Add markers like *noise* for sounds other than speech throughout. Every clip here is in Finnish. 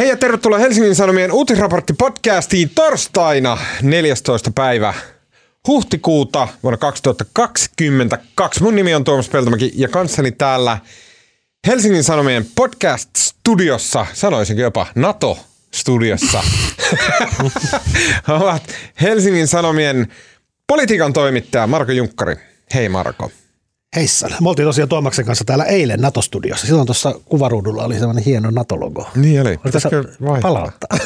Hei ja tervetuloa Helsingin Sanomien uutisraportti-podcastiin torstaina 14. päivä huhtikuuta vuonna 2022. Mun nimi on Tuomas Peltomäki ja kanssani täällä Helsingin Sanomien podcast-studiossa, sanoisinkin jopa NATO-studiossa, *laughs* ovat Helsingin Sanomien politiikan toimittaja Marko Junkkari. Hei Marko. Heissa. Me oltiin tosiaan Tuomaksen kanssa täällä eilen NATO-studiossa. Silloin tuossa kuvaruudulla oli sellainen hieno NATO-logo. Niin oli. Pitäisikö palauttaa?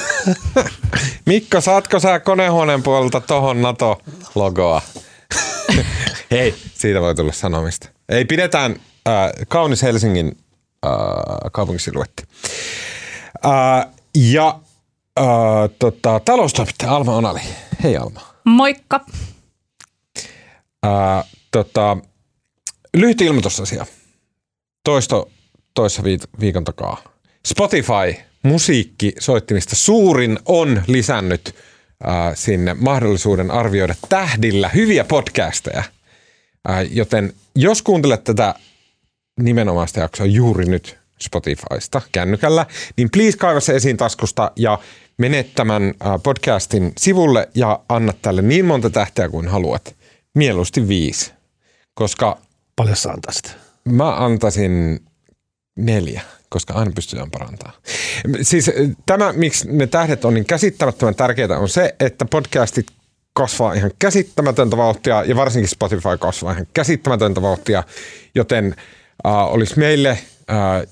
*laughs* Mikko, saatko sä konehuoneen puolelta tohon NATO-logoa? *laughs* Hei, siitä voi tulla sanomista. Ei, pidetään äh, kaunis Helsingin äh, kaupunkisiluetti. Äh, ja äh, tota, taloustoimittaja Alma Onali. Hei Alma. Moikka. Äh, tota, lyhyt ilmoitusasia. Toisto toissa viikon takaa. Spotify musiikkisoittimista suurin on lisännyt äh, sinne mahdollisuuden arvioida tähdillä hyviä podcasteja. Äh, joten jos kuuntelet tätä nimenomaista jaksoa juuri nyt Spotifysta kännykällä, niin please kaiva se esiin taskusta ja mene tämän äh, podcastin sivulle ja anna tälle niin monta tähteä kuin haluat. Mieluusti viisi, koska Paljon sä antaisit? Mä antaisin neljä, koska aina pystytään parantamaan. Siis tämä, miksi ne tähdet on niin käsittämättömän tärkeää, on se, että podcastit kasvaa ihan käsittämätöntä vauhtia ja varsinkin Spotify kasvaa ihan käsittämätöntä vauhtia, joten äh, olisi meille äh,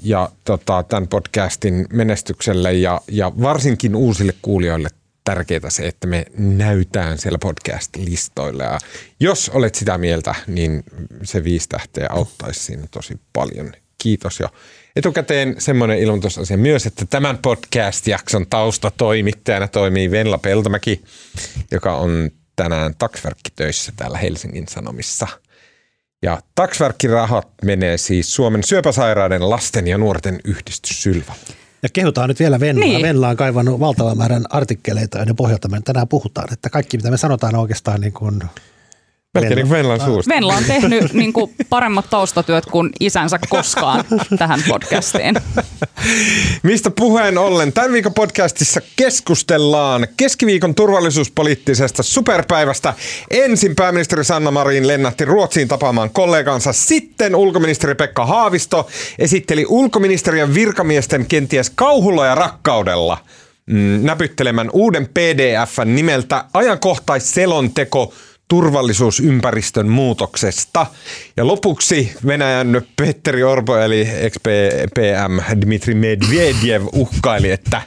ja tota, tämän podcastin menestykselle ja, ja varsinkin uusille kuulijoille tärkeää se, että me näytään siellä podcast-listoilla. Ja jos olet sitä mieltä, niin se viisi tähteä auttaisi siinä tosi paljon. Kiitos jo. Etukäteen semmoinen ilmoitusasia myös, että tämän podcast-jakson taustatoimittajana toimii Venla Peltomäki, joka on tänään taksverkkitöissä täällä Helsingin Sanomissa. Ja taksverkkirahat menee siis Suomen syöpäsairaiden lasten ja nuorten yhdistys Sylvä. Ja kehutaan nyt vielä Venlaa. Niin. Venla on kaivannut valtavan määrän artikkeleita, joiden pohjalta me tänään puhutaan. Että kaikki, mitä me sanotaan, on oikeastaan niin kuin Melkein niin Venlan suusta. Venla on tehnyt *laughs* niin kuin paremmat taustatyöt kuin isänsä koskaan tähän podcastiin. Mistä puheen ollen? Tämän viikon podcastissa keskustellaan keskiviikon turvallisuuspoliittisesta superpäivästä. Ensin pääministeri Sanna Marin lennähti Ruotsiin tapaamaan kollegansa. Sitten ulkoministeri Pekka Haavisto esitteli ulkoministeriön virkamiesten kenties kauhulla ja rakkaudella mm, näpyttelemän uuden PDFn nimeltä ajankohtaisselonteko – turvallisuusympäristön muutoksesta. Ja lopuksi Venäjän Petteri Orpo eli XPM Dmitri Medvedev uhkaili, että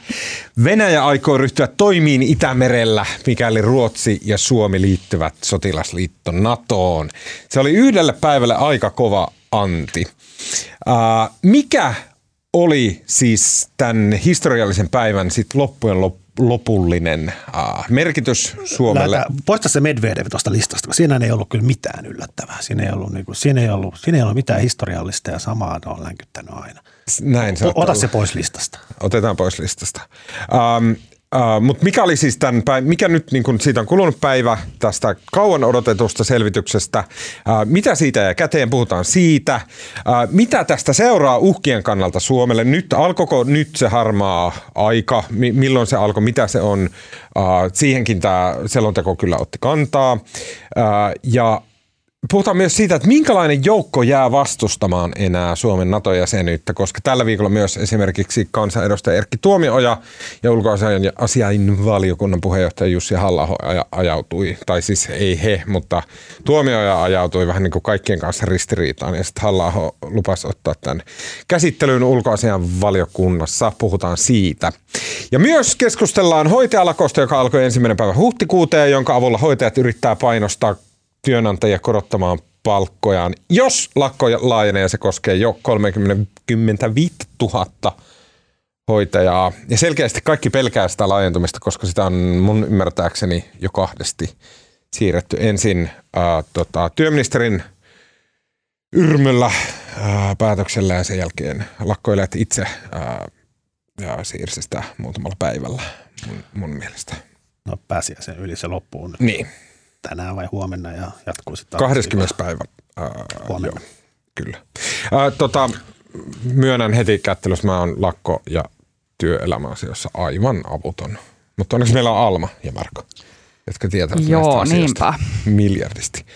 Venäjä aikoo ryhtyä toimiin Itämerellä, mikäli Ruotsi ja Suomi liittyvät sotilasliitto NATOon. Se oli yhdelle päivälle aika kova anti. Uh, mikä oli siis tämän historiallisen päivän sit loppujen lopuksi lopullinen uh, merkitys Suomelle. Poista se Medvedev tuosta listasta, siinä ei ollut kyllä mitään yllättävää. Siinä ei ollut, niin kuin, siinä ei ollut, siinä ei ollut mitään historiallista ja samaa on länkyttänyt aina. Näin se Ota se pois listasta. Otetaan pois listasta. Um, Mutta mikä oli siis tämän päivän, mikä nyt niin kun siitä on kulunut päivä tästä kauan odotetusta selvityksestä, uh, mitä siitä ja käteen, puhutaan siitä, uh, mitä tästä seuraa uhkien kannalta Suomelle, nyt alkoiko nyt se harmaa aika, mi- milloin se alkoi, mitä se on, uh, siihenkin tämä selonteko kyllä otti kantaa. Uh, ja Puhutaan myös siitä, että minkälainen joukko jää vastustamaan enää Suomen NATO-jäsenyyttä, koska tällä viikolla myös esimerkiksi kansanedustaja Erkki Tuomioja ja ulkoasiain valiokunnan puheenjohtaja Jussi halla ajautui, tai siis ei he, mutta Tuomioja ajautui vähän niin kuin kaikkien kanssa ristiriitaan ja sitten halla lupasi ottaa tämän käsittelyyn ulkoasian valiokunnassa. Puhutaan siitä. Ja myös keskustellaan hoitajalakosta, joka alkoi ensimmäinen päivä huhtikuuta ja jonka avulla hoitajat yrittää painostaa työnantajia korottamaan palkkojaan, jos lakko laajenee ja se koskee jo 35 000 hoitajaa. Ja selkeästi kaikki pelkää sitä laajentumista, koska sitä on mun ymmärtääkseni jo kahdesti siirretty ensin ää, tota, työministerin yrmyllä ää, päätöksellä ja sen jälkeen lakkoilijat itse ää, ja siirsi sitä muutamalla päivällä mun, mun mielestä. No pääsiäisen yli se loppuun. Niin tänään vai huomenna ja jatkuu sitten 20. päivä. Ää, huomenna. Joo, kyllä. Ää, tota, myönnän heti kättelyssä, mä oon lakko ja työelämäasioissa aivan avuton. Mutta onneksi meillä on Alma ja Marko, jotka tietävät Joo, näistä asioista miljardisti.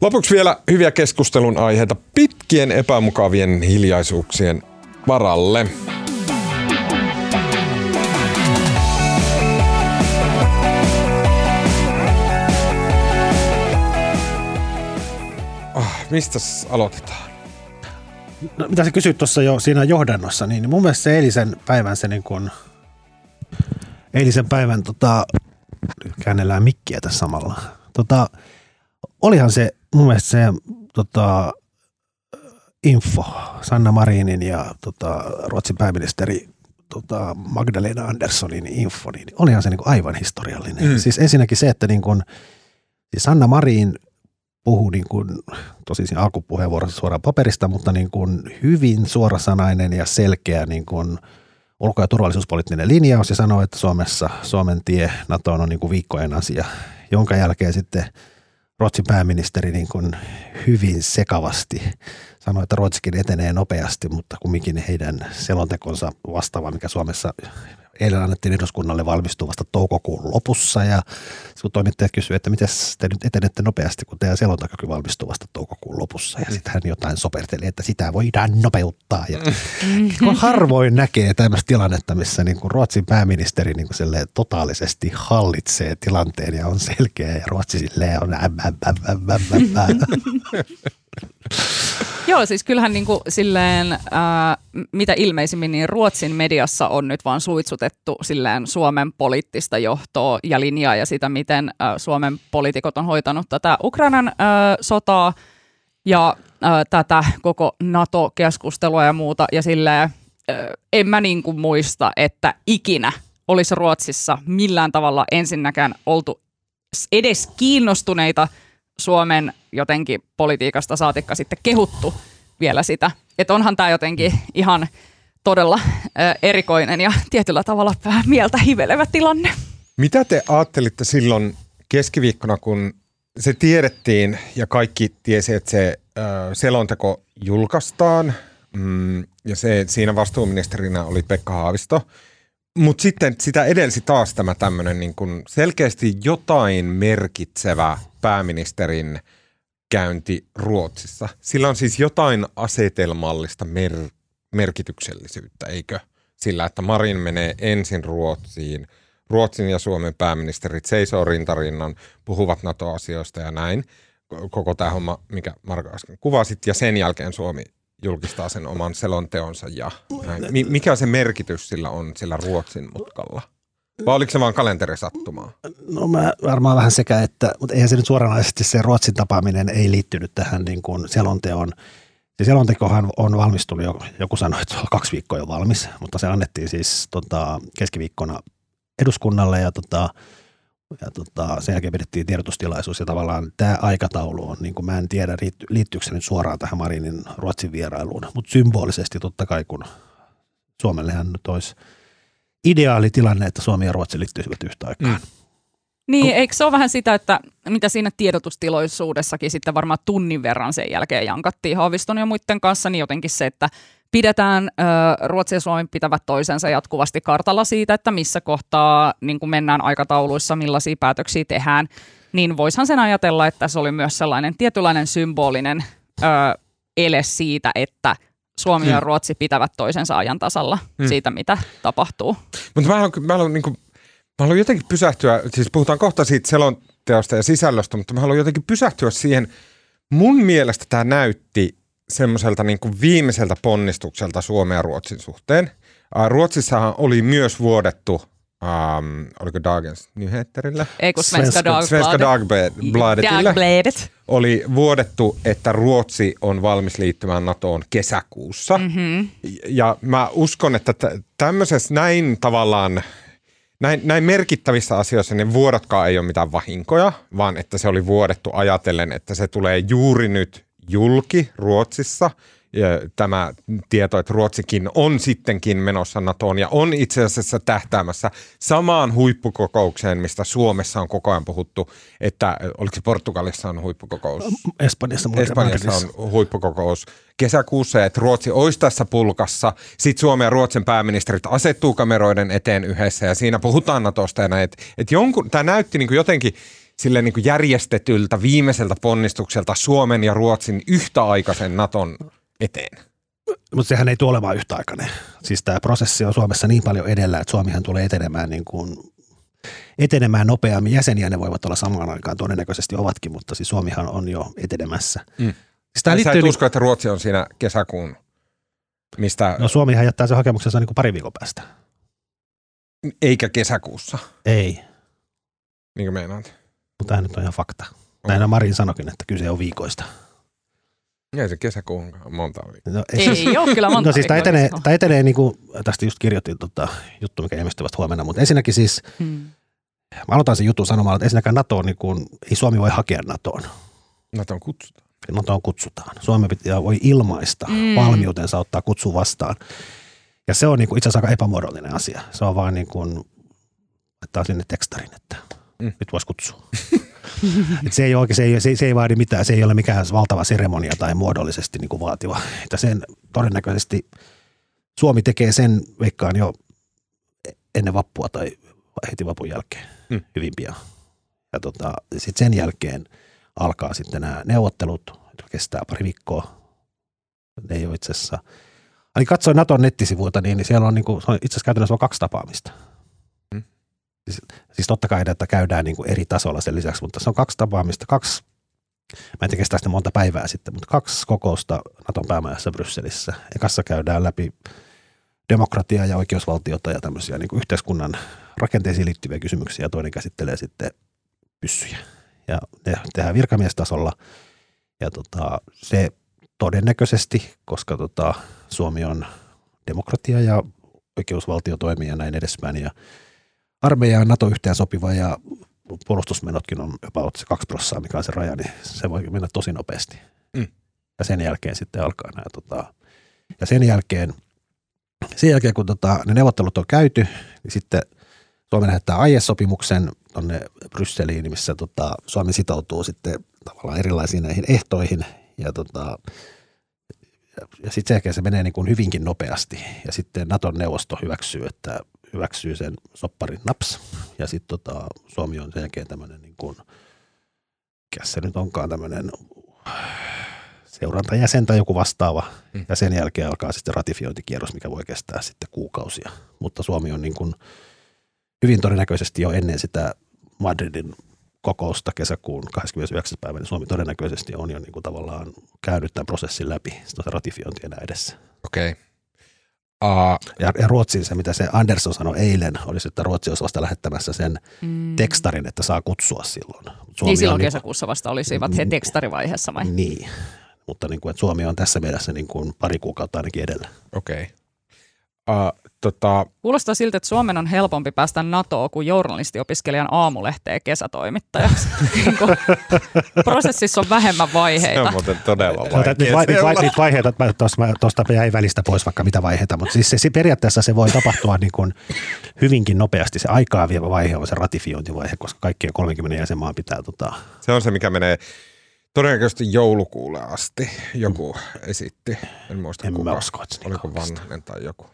Lopuksi vielä hyviä keskustelun aiheita pitkien epämukavien hiljaisuuksien varalle. Mistä aloitetaan? No, mitä sä kysyt tuossa jo siinä johdannossa, niin mun mielestä se eilisen päivän se niin kuin, eilisen päivän tota, käännellään mikkiä tässä samalla. Tota, olihan se mun mielestä se tota, info Sanna Marinin ja tota, Ruotsin pääministeri tota, Magdalena Anderssonin info, niin olihan se niin kuin aivan historiallinen. Mm. Siis ensinnäkin se, että niin kuin, siis Sanna Marin puhuu niin kuin, tosi siinä alkupuheenvuorossa suoraan paperista, mutta niin kuin hyvin suorasanainen ja selkeä niin kuin ulko- ja turvallisuuspoliittinen linjaus ja sanoo, että Suomessa Suomen tie NATOon on niin kuin viikkojen asia, jonka jälkeen sitten Ruotsin pääministeri niin kuin hyvin sekavasti sanoi, että Ruotsikin etenee nopeasti, mutta kumminkin heidän selontekonsa vastaava, mikä Suomessa eilen annettiin eduskunnalle valmistua vasta toukokuun lopussa ja kun toimittajat kysyivät, että miten te nyt etenette nopeasti, kun teidän selontekokin valmistuu vasta toukokuun lopussa. Ja sitten hän jotain soperteli, että sitä voidaan nopeuttaa. Ja kun harvoin näkee tämmöistä tilannetta, missä niin kuin Ruotsin pääministeri niin kuin totaalisesti hallitsee tilanteen ja on selkeä ja Ruotsi silleen on *laughs* Joo, siis kyllähän niin kuin silleen, ää, mitä ilmeisimmin, niin Ruotsin mediassa on nyt vaan suitsutettu silleen Suomen poliittista johtoa ja linjaa ja sitä, miten ää, Suomen poliitikot on hoitanut tätä Ukrainan ää, sotaa ja ää, tätä koko NATO-keskustelua ja muuta. Ja silleen, ää, en mä niin kuin muista, että ikinä olisi Ruotsissa millään tavalla ensinnäkään oltu edes kiinnostuneita – Suomen jotenkin politiikasta saatikka sitten kehuttu vielä sitä. Että onhan tämä jotenkin ihan todella erikoinen ja tietyllä tavalla vähän mieltä hivelevä tilanne. Mitä te ajattelitte silloin keskiviikkona, kun se tiedettiin ja kaikki tiesi, että se selonteko julkaistaan mm, ja se, siinä vastuuministerinä oli Pekka Haavisto – mutta sitten sitä edelsi taas tämä tämmöinen niin kuin selkeästi jotain merkitsevä pääministerin käynti Ruotsissa. Sillä on siis jotain asetelmallista mer- merkityksellisyyttä, eikö? Sillä, että Marin menee ensin Ruotsiin, Ruotsin ja Suomen pääministerit seisoo rintarinnan, puhuvat NATO-asioista ja näin. Koko tämä homma, mikä Marko äsken kuvasit, ja sen jälkeen Suomi julkistaa sen oman selonteonsa ja näin. Mikä se merkitys sillä on sillä Ruotsin mutkalla? Vai oliko se vaan kalenterisattumaa? No mä varmaan vähän sekä, että, mutta eihän se nyt suoranaisesti se Ruotsin tapaaminen ei liittynyt tähän niin kuin selonteon. Se selontekohan on valmistunut, jo, joku sanoi, että se on kaksi viikkoa jo valmis, mutta se annettiin siis tota, keskiviikkona eduskunnalle ja tota, ja tota, sen jälkeen pidettiin tiedotustilaisuus ja tavallaan tämä aikataulu on, niin kuin mä en tiedä liittyykö se nyt suoraan tähän Marinin Ruotsin vierailuun, mutta symbolisesti totta kai kun Suomellehan nyt olisi ideaali tilanne, että Suomi ja Ruotsi liittyisivät yhtä aikaa. Mm. Niin, eikö se ole vähän sitä, että mitä siinä tiedotustilaisuudessakin sitten varmaan tunnin verran sen jälkeen jankattiin Haaviston ja muiden kanssa, niin jotenkin se, että pidetään, Ruotsi ja Suomi pitävät toisensa jatkuvasti kartalla siitä, että missä kohtaa niin kuin mennään aikatauluissa, millaisia päätöksiä tehdään, niin voishan sen ajatella, että se oli myös sellainen tietynlainen symbolinen ö, ele siitä, että Suomi ja hmm. Ruotsi pitävät toisensa ajan tasalla hmm. siitä, mitä tapahtuu. Mutta mä haluan, mä, haluan, niin kuin, mä haluan jotenkin pysähtyä, siis puhutaan kohta siitä selonteosta ja sisällöstä, mutta mä haluan jotenkin pysähtyä siihen. Mun mielestä tämä näytti semmoiselta niin kuin viimeiseltä ponnistukselta Suomen ja Ruotsin suhteen. Ruotsissahan oli myös vuodettu Um, oliko Dagens Nyheterillä? Ei kun Svenska Dagbladet. Svenska Dagbladet. Oli vuodettu, että Ruotsi on valmis liittymään NATOon kesäkuussa. Mm-hmm. Ja mä uskon, että tämmöisessä näin tavallaan, näin, näin merkittävissä asioissa ne vuodotkaan ei ole mitään vahinkoja, vaan että se oli vuodettu ajatellen, että se tulee juuri nyt julki Ruotsissa tämä tieto, että Ruotsikin on sittenkin menossa NATOon ja on itse asiassa tähtäämässä samaan huippukokoukseen, mistä Suomessa on koko ajan puhuttu, että oliko se Portugalissa on huippukokous? Espanjassa, Espanjassa on huippukokous kesäkuussa, että Ruotsi olisi tässä pulkassa. Sitten Suomi ja Ruotsin pääministerit asettuu kameroiden eteen yhdessä ja siinä puhutaan NATOsta ja näin. Että et jonkun, tämä näytti niin jotenkin sille niin järjestetyltä viimeiseltä ponnistukselta Suomen ja Ruotsin yhtäaikaisen Naton eteen. Mutta sehän ei tule olemaan yhtäaikainen. Siis tämä prosessi on Suomessa niin paljon edellä, että Suomihan tulee etenemään niin kuin etenemään nopeammin. Jäseniä ne voivat olla samaan aikaan, todennäköisesti ovatkin, mutta siis Suomihan on jo etenemässä. Mm. Siis Sä et niin... usko, että Ruotsi on siinä kesäkuun, mistä... No Suomihan jättää sen hakemuksensa niin kuin pari viikon päästä. Eikä kesäkuussa? Ei. Niin kuin meinaat? Mutta tämä nyt on ihan fakta. Näin Marin sanokin, että kyse on viikoista. Ei se kesäkuun monta viikkoa. No, ei, ei ole kyllä monta no, siis tämä etenee, tämä etenee niin kuin, tästä just kirjoitin tota, juttu, mikä ilmestyy vasta huomenna, mutta ensinnäkin siis, hmm. mä aloitan sen jutun sanomalla, että ensinnäkään NATO, niin kuin, ei Suomi voi hakea NATOon. NATOon kutsutaan. NATOon kutsutaan. Suomi pitää, voi ilmaista hmm. valmiutensa ottaa kutsu vastaan. Ja se on niin kuin, itse asiassa aika epämuodollinen asia. Se on vaan niin kuin, laittaa sinne tekstarin, että mm. nyt voisi kutsua. *laughs* *laughs* Et se, ei oikein, se, ei, se, se ei vaadi mitään, se ei ole mikään valtava seremonia tai muodollisesti niin kuin vaativa. Että sen todennäköisesti Suomi tekee sen veikkaan jo ennen vappua tai heti vapun jälkeen mm. hyvin pian. Ja tota, sitten sen jälkeen alkaa sitten nämä neuvottelut, jotka kestää pari viikkoa. Ne ei ole itse asiassa, Eli katsoin Naton nettisivuilta, niin siellä on, niin kuin, itse asiassa käytännössä on kaksi tapaamista. Siis, siis totta kai että käydään niin kuin eri tasolla sen lisäksi, mutta se on kaksi tapaamista, kaksi, mä en tiedä kestää monta päivää sitten, mutta kaksi kokousta Naton päämajassa Brysselissä. Ekassa käydään läpi demokratiaa ja oikeusvaltiota ja tämmöisiä niin kuin yhteiskunnan rakenteisiin liittyviä kysymyksiä ja toinen käsittelee sitten pyssyjä. Ja ne tehdään virkamiestasolla ja tota, se todennäköisesti, koska tota, Suomi on demokratia ja oikeusvaltio toimii ja näin edespäin ja armeija on NATO yhteen sopiva ja puolustusmenotkin on jopa se kaksi prossaa, mikä on se raja, niin se voi mennä tosi nopeasti. Mm. Ja sen jälkeen sitten alkaa nämä, tota, ja sen jälkeen, sen jälkeen kun tota, ne neuvottelut on käyty, niin sitten Suomi lähettää aiesopimuksen tuonne Brysseliin, missä tota, Suomi sitoutuu sitten tavallaan erilaisiin näihin ehtoihin ja tota, ja, ja sitten sen jälkeen se menee niin kuin hyvinkin nopeasti ja sitten Naton neuvosto hyväksyy, että hyväksyy sen sopparin naps. Ja sitten tota, Suomi on sen jälkeen tämmöinen, niin kuin, mikä se nyt onkaan tämmöinen seurantajäsen tai joku vastaava. Mm. Ja sen jälkeen alkaa sitten ratifiointikierros, mikä voi kestää sitten kuukausia. Mutta Suomi on niin kuin hyvin todennäköisesti jo ennen sitä Madridin kokousta kesäkuun 29. päivä, niin Suomi todennäköisesti on jo niin kuin tavallaan käynyt tämän prosessin läpi. Sitten on se ratifiointi enää edessä. Okei. Okay. Uh, ja, ja Ruotsin se, mitä se Andersson sanoi eilen, olisi, että Ruotsi olisi vasta lähettämässä sen mm. tekstarin, että saa kutsua silloin. Suomi niin silloin niin, kesäkuussa vasta olisivat he tekstarivaiheessa vai? Niin, mutta niin kuin, että Suomi on tässä mielessä niin kuin pari kuukautta ainakin edellä. Okei. Okay. Uh, tota... Kuulostaa siltä, että Suomen on helpompi päästä NATOon kuin journalistiopiskelijan aamulehteä kesätoimittajaksi. *laughs* Niin prosessissa on vähemmän vaiheita. Se on muuten todella vaikea. Niitä, vai, niitä, niitä vaiheita, tuosta jäi välistä pois vaikka mitä vaiheita, mutta siis se, se periaatteessa se voi tapahtua niin kuin hyvinkin nopeasti. Se aikaa vievä vaihe on se ratifiointivaihe, koska kaikkien 30 jäsenmaan pitää... Tota... Se on se, mikä menee Todennäköisesti joulukuulle asti joku esitti. En muista en kuka. Usko, että Oliko vanhanen tai joku.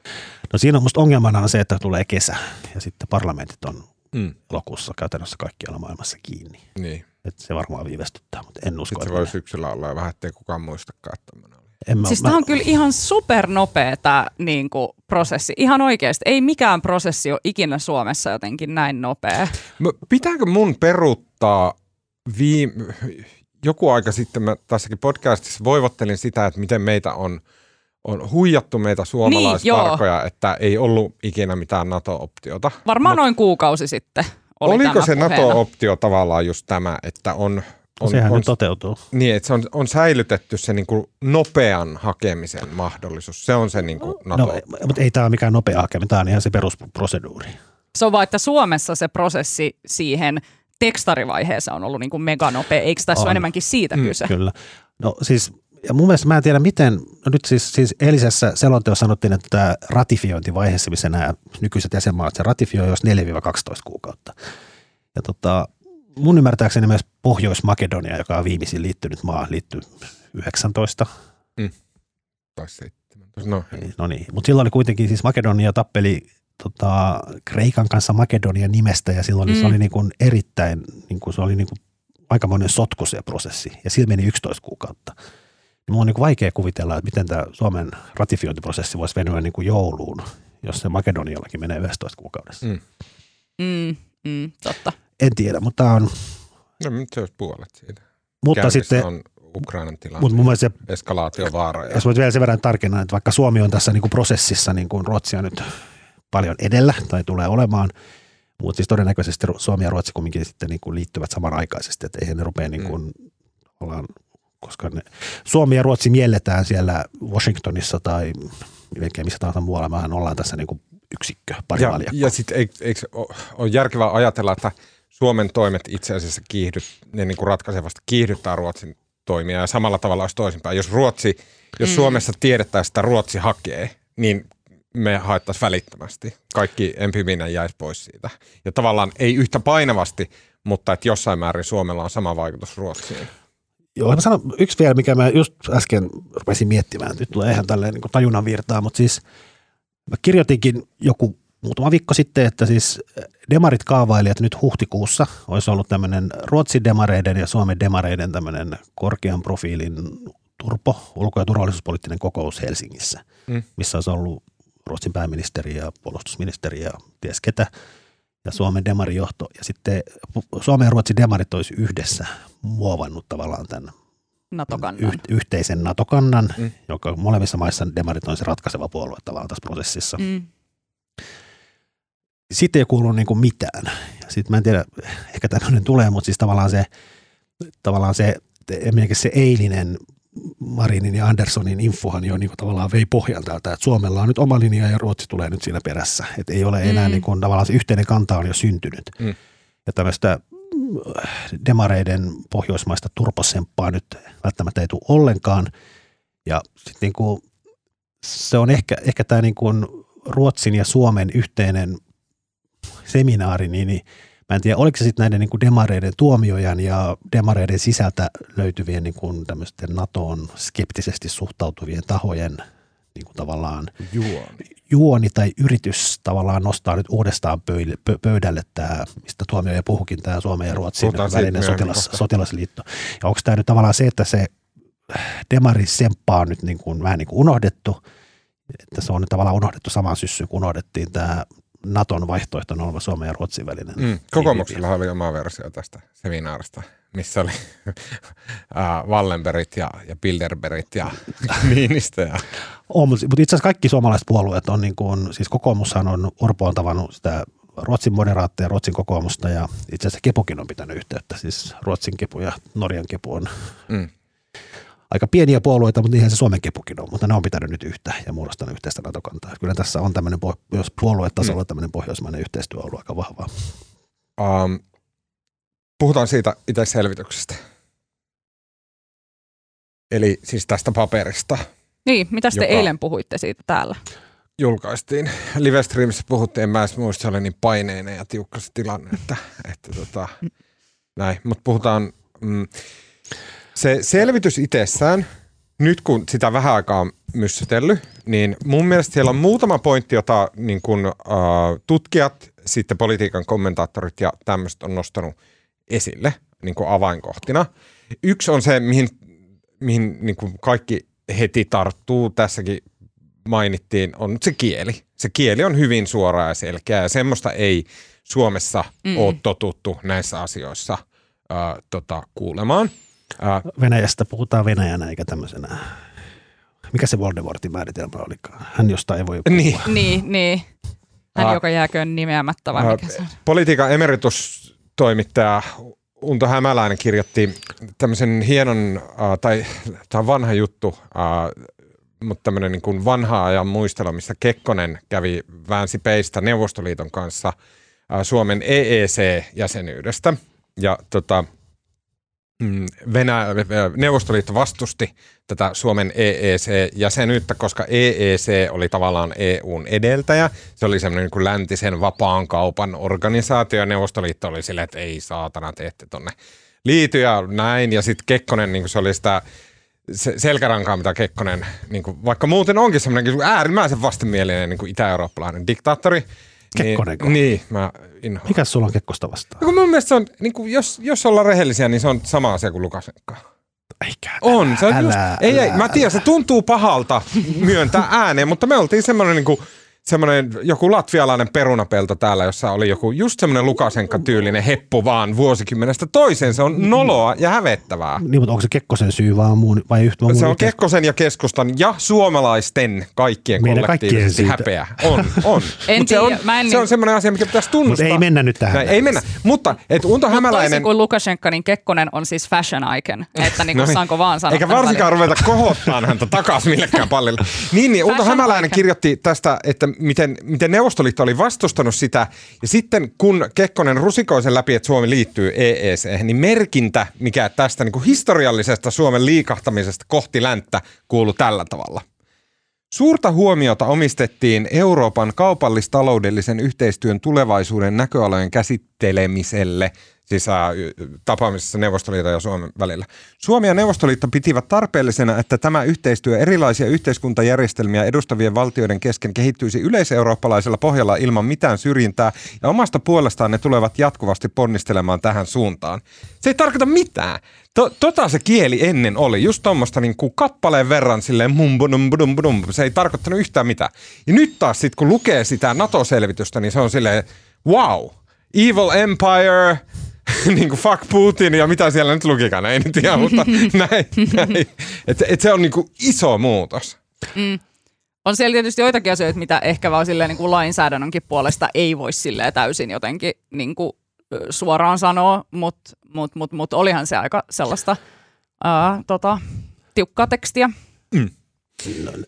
No siinä on musta ongelmana on se, että tulee kesä ja sitten parlamentit on mm. elokuussa käytännössä kaikkialla maailmassa kiinni. Niin. Et se varmaan viivästyttää, mutta en usko. Sitten se voi syksyllä olla ja vähän, ettei kukaan muistakaan, että en mä, siis tämä on kyllä ihan supernopea tämä niin kuin, prosessi. Ihan oikeasti. Ei mikään prosessi ole ikinä Suomessa jotenkin näin nopea. Pitääkö mun peruuttaa viime, joku aika sitten mä tässäkin podcastissa voivottelin sitä, että miten meitä on, on huijattu meitä suomalaisvarkoja, niin, että ei ollut ikinä mitään NATO-optiota. Varmaan Mut, noin kuukausi sitten oli Oliko se puheena. NATO-optio tavallaan just tämä, että on... on Sehän on, toteutuu. Niin, että se on, on säilytetty se niin kuin nopean hakemisen mahdollisuus. Se on se niin kuin NATO. No, mutta ei tämä ole mikään nopea hakeminen, tämä on ihan se perusproseduuri. Se on vaan, että Suomessa se prosessi siihen – tekstarivaiheessa on ollut niin kuin meganopea. Eikö tässä on. ole enemmänkin siitä mm, kyse? Kyllä. No siis ja mun mielestä mä en tiedä miten, no nyt siis, siis eilisessä selonteossa sanottiin, että tämä ratifiointivaiheessa, missä nämä nykyiset jäsenmaat se ratifioi, jos 4-12 kuukautta. Ja tota, mun ymmärtääkseni myös Pohjois-Makedonia, joka on viimeisin liittynyt maa, liittyy 19. Mm. Tai 17. No, no niin, mutta silloin oli kuitenkin siis Makedonia tappeli tota, Kreikan kanssa Makedonia nimestä ja silloin mm. se oli niin kuin erittäin, niin kuin se oli niin kuin aikamoinen sotku se prosessi ja sillä meni 11 kuukautta. Mulla on niin vaikea kuvitella, että miten tämä Suomen ratifiointiprosessi voisi venyä niin kuin jouluun, jos se Makedoniallakin menee 11 kuukaudessa. Mm. Mm, mm, totta. En tiedä, mutta on... No nyt se olisi puolet siitä. Mutta Käynnissä sitten... on Ukrainan tilanne, mutta mun mielestä se, eskalaatiovaara. Ja... Jos voit vielä sen verran tarkentaa, että vaikka Suomi on tässä niin kuin prosessissa, niin kuin Ruotsi on nyt paljon edellä tai tulee olemaan, mutta siis todennäköisesti Suomi ja Ruotsi kumminkin sitten niin kuin liittyvät samanaikaisesti, että eihän ne rupea niin kuin, mm. ollaan, koska ne, Suomi ja Ruotsi mielletään siellä Washingtonissa tai melkein missä tahansa muualla, mehän ollaan tässä niin kuin yksikkö, pari Ja, ja sitten eikö ole järkevää ajatella, että Suomen toimet itse asiassa kiihdyt, ne niin kuin ratkaisevasti kiihdyttää Ruotsin toimia ja samalla tavalla olisi toisinpäin. Jos Ruotsi, jos mm. Suomessa tiedettäisiin, että Ruotsi hakee, niin me haettaisiin välittömästi. Kaikki empiminen jäisi pois siitä. Ja tavallaan ei yhtä painavasti, mutta että jossain määrin Suomella on sama vaikutus Ruotsiin. Joo, mä sanon yksi vielä, mikä mä just äsken rupesin miettimään. Nyt tulee ihan tälleen niin tajunnan virtaa, mutta siis mä kirjoitinkin joku muutama viikko sitten, että siis demarit kaavaili, että nyt huhtikuussa olisi ollut tämmöinen Ruotsin demareiden ja Suomen demareiden tämmöinen korkean profiilin turpo, ulko- ja turvallisuuspoliittinen kokous Helsingissä, mm. missä olisi ollut Ruotsin pääministeri ja puolustusministeri ja ties ketä ja Suomen demarijohto. Ja sitten Suomen ja Ruotsin demarit olisi yhdessä muovannut tavallaan tämän NATO-kannan. Yh- yhteisen NATO-kannan, mm. joka molemmissa maissa demarit on se ratkaiseva puolue tavallaan tässä prosessissa. Mm. Sitten ei kuulu niin kuin mitään. Sitten mä en tiedä, ehkä tämmöinen tulee, mutta siis tavallaan se, tavallaan se, se eilinen Marinin ja Anderssonin infohan jo niin kuin tavallaan vei pohjan täältä, että Suomella on nyt oma linja ja Ruotsi tulee nyt siinä perässä. Että ei ole enää mm. niin kuin, tavallaan se yhteinen kanta on jo syntynyt. Mm. Ja tämmöistä äh, demareiden pohjoismaista turposemppaa nyt välttämättä ei tule ollenkaan. Ja sitten niin kuin, se on ehkä, ehkä tämä niin kuin Ruotsin ja Suomen yhteinen seminaari, niin, niin Mä en tiedä, oliko se sitten näiden niin kuin demareiden tuomiojan ja demareiden sisältä löytyvien niin kuin tämmöisten NATOon skeptisesti suhtautuvien tahojen niin kuin tavallaan juoni. juoni tai yritys tavallaan nostaa nyt uudestaan pöydälle tämä, mistä tuomioja puhukin, tämä Suomen ja Ruotsin Puhutaan välinen sotilas, sotilasliitto. Ja onko tämä nyt tavallaan se, että se demari semppa on nyt niin kuin, vähän niin kuin unohdettu, että se on nyt tavallaan unohdettu samaan syssyyn, kun unohdettiin tämä Naton vaihtoehtona oleva Suomen ja Ruotsin välinen. Mm, kokoomuksella oli oma versio tästä seminaarista, missä oli *laughs* äh, Wallenbergit ja, ja Bilderbergit ja *laughs* Niinistö. Ja. On, mutta itse asiassa kaikki suomalaiset puolueet on, niin kuin, siis kokoomushan on, Orpo on tavannut sitä Ruotsin moderaatteja, Ruotsin kokoomusta ja itse asiassa Kepukin on pitänyt yhteyttä, siis Ruotsin kepu ja Norjan kepu on mm aika pieniä puolueita, mutta niinhän se Suomen kepukin on, mutta ne on pitänyt nyt yhtä ja muodostanut yhteistä NATO-kantaa. Kyllä tässä on tämmöinen, jos puoluetasolla mm. tämmöinen pohjoismainen yhteistyö ollut aika vahvaa. Um, puhutaan siitä itse selvityksestä. Eli siis tästä paperista. Niin, mitä te eilen puhuitte siitä täällä? Julkaistiin. Livestreamissä puhuttiin, en mä edes muista, se oli niin paineinen ja tiukka se tilanne, että, että tota, näin. Mutta puhutaan, mm, se selvitys itsessään, nyt kun sitä vähän aikaa on myssytellyt, niin mun mielestä siellä on muutama pointti, jota niin kun, uh, tutkijat, sitten politiikan kommentaattorit ja tämmöiset on nostanut esille niin kuin avainkohtina. Yksi on se, mihin, mihin niin kuin kaikki heti tarttuu, tässäkin mainittiin, on se kieli. Se kieli on hyvin suora ja selkeä ja semmoista ei Suomessa mm. ole totuttu näissä asioissa uh, tota, kuulemaan – Venäjästä puhutaan Venäjänä eikä tämmöisenä. Mikä se Voldemortin määritelmä olikaan? Hän josta ei voi puhua. Niin, niin. niin. Hän, uh, joka jääköön nimeämättä vai uh, mikä se on? Politiikan emeritustoimittaja Unto Hämäläinen kirjoitti tämmöisen hienon, uh, tai tämä on vanha juttu, uh, mutta tämmöinen niin kuin vanha ajan muistelu, missä Kekkonen kävi väänsi peistä Neuvostoliiton kanssa uh, Suomen EEC-jäsenyydestä. Ja tota, Venäjä, Neuvostoliitto vastusti tätä Suomen EEC-jäsenyyttä, koska EEC oli tavallaan EUn edeltäjä. Se oli semmoinen niin kuin läntisen vapaan kaupan organisaatio Neuvostoliitto oli silleen, että ei saatana, te ette tonne liity ja näin. Ja sitten Kekkonen, niin se oli sitä se selkärankaa, mitä Kekkonen, niin kuin, vaikka muuten onkin semmoinen äärimmäisen vastenmielinen niin kuin itä-eurooppalainen diktaattori. Kekkonenko? Niin, niin mä inhoan. Mikä sulla on Kekkosta vastaan? No, mun mielestä se on, niin kuin, jos, jos ollaan rehellisiä, niin se on sama asia kuin Lukasenka. Eikä, On, se on älä, just, älä, ei, ei, älä. mä tiedän, se tuntuu pahalta myöntää ääneen, mutta me oltiin semmoinen niin kuin, semmoinen joku latvialainen perunapelto täällä, jossa oli joku just semmoinen Lukasenka-tyylinen heppu vaan vuosikymmenestä toiseen. Se on noloa ja hävettävää. Niin, mutta onko se Kekkosen syy vaan muun, vai yhtä muun Se on Kekkosen ja keskustan ja suomalaisten kaikkien Meidän kollektiivisesti häpeä. On, on. *laughs* En Mut se on, mä en se on niin- semmoinen asia, mikä pitäisi tunnustaa. Mut ei mennä nyt tähän. Näin, ei mennä. Mutta et Unto Toisin Hämäläinen... kuin Lukashenka, niin Kekkonen on siis fashion icon. *laughs* Että niin No kuin, niin. saanko vaan sanoa. Eikä varsinkaan ruveta kohottaan häntä takaisin millekään pallille. Niin, niin Unto Hämäläinen icon. kirjoitti tästä, että miten, miten Neuvostoliitto oli vastustanut sitä. Ja sitten kun Kekkonen rusikoi sen läpi, että Suomi liittyy EEC, niin merkintä, mikä tästä niin kuin historiallisesta Suomen liikahtamisesta kohti länttä kuuluu tällä tavalla. Suurta huomiota omistettiin Euroopan kaupallis-taloudellisen yhteistyön tulevaisuuden näköalojen käsittelemiselle, ää, y- tapaamisessa Neuvostoliiton ja Suomen välillä. Suomi ja Neuvostoliitto pitivät tarpeellisena, että tämä yhteistyö erilaisia yhteiskuntajärjestelmiä edustavien valtioiden kesken kehittyisi yleiseurooppalaisella pohjalla ilman mitään syrjintää, ja omasta puolestaan ne tulevat jatkuvasti ponnistelemaan tähän suuntaan. Se ei tarkoita mitään. To, tota se kieli ennen oli, just tuommoista niin kuin kappaleen verran silleen mum. Se ei tarkoittanut yhtään mitään. Ja nyt taas sitten kun lukee sitä NATO-selvitystä, niin se on silleen, wow, evil empire, *laughs* niin kuin fuck Putin ja mitä siellä nyt lukikaan, ei nyt ihan, mutta *laughs* näin, näin. Et, et se on niin kuin iso muutos. On siellä tietysti joitakin asioita, mitä ehkä vaan silleen, niin kuin lainsäädännönkin puolesta ei voi silleen täysin jotenkin niin kuin, suoraan sanoa, mutta mut, mut, mut olihan se aika sellaista ää, tota, tiukkaa tekstiä.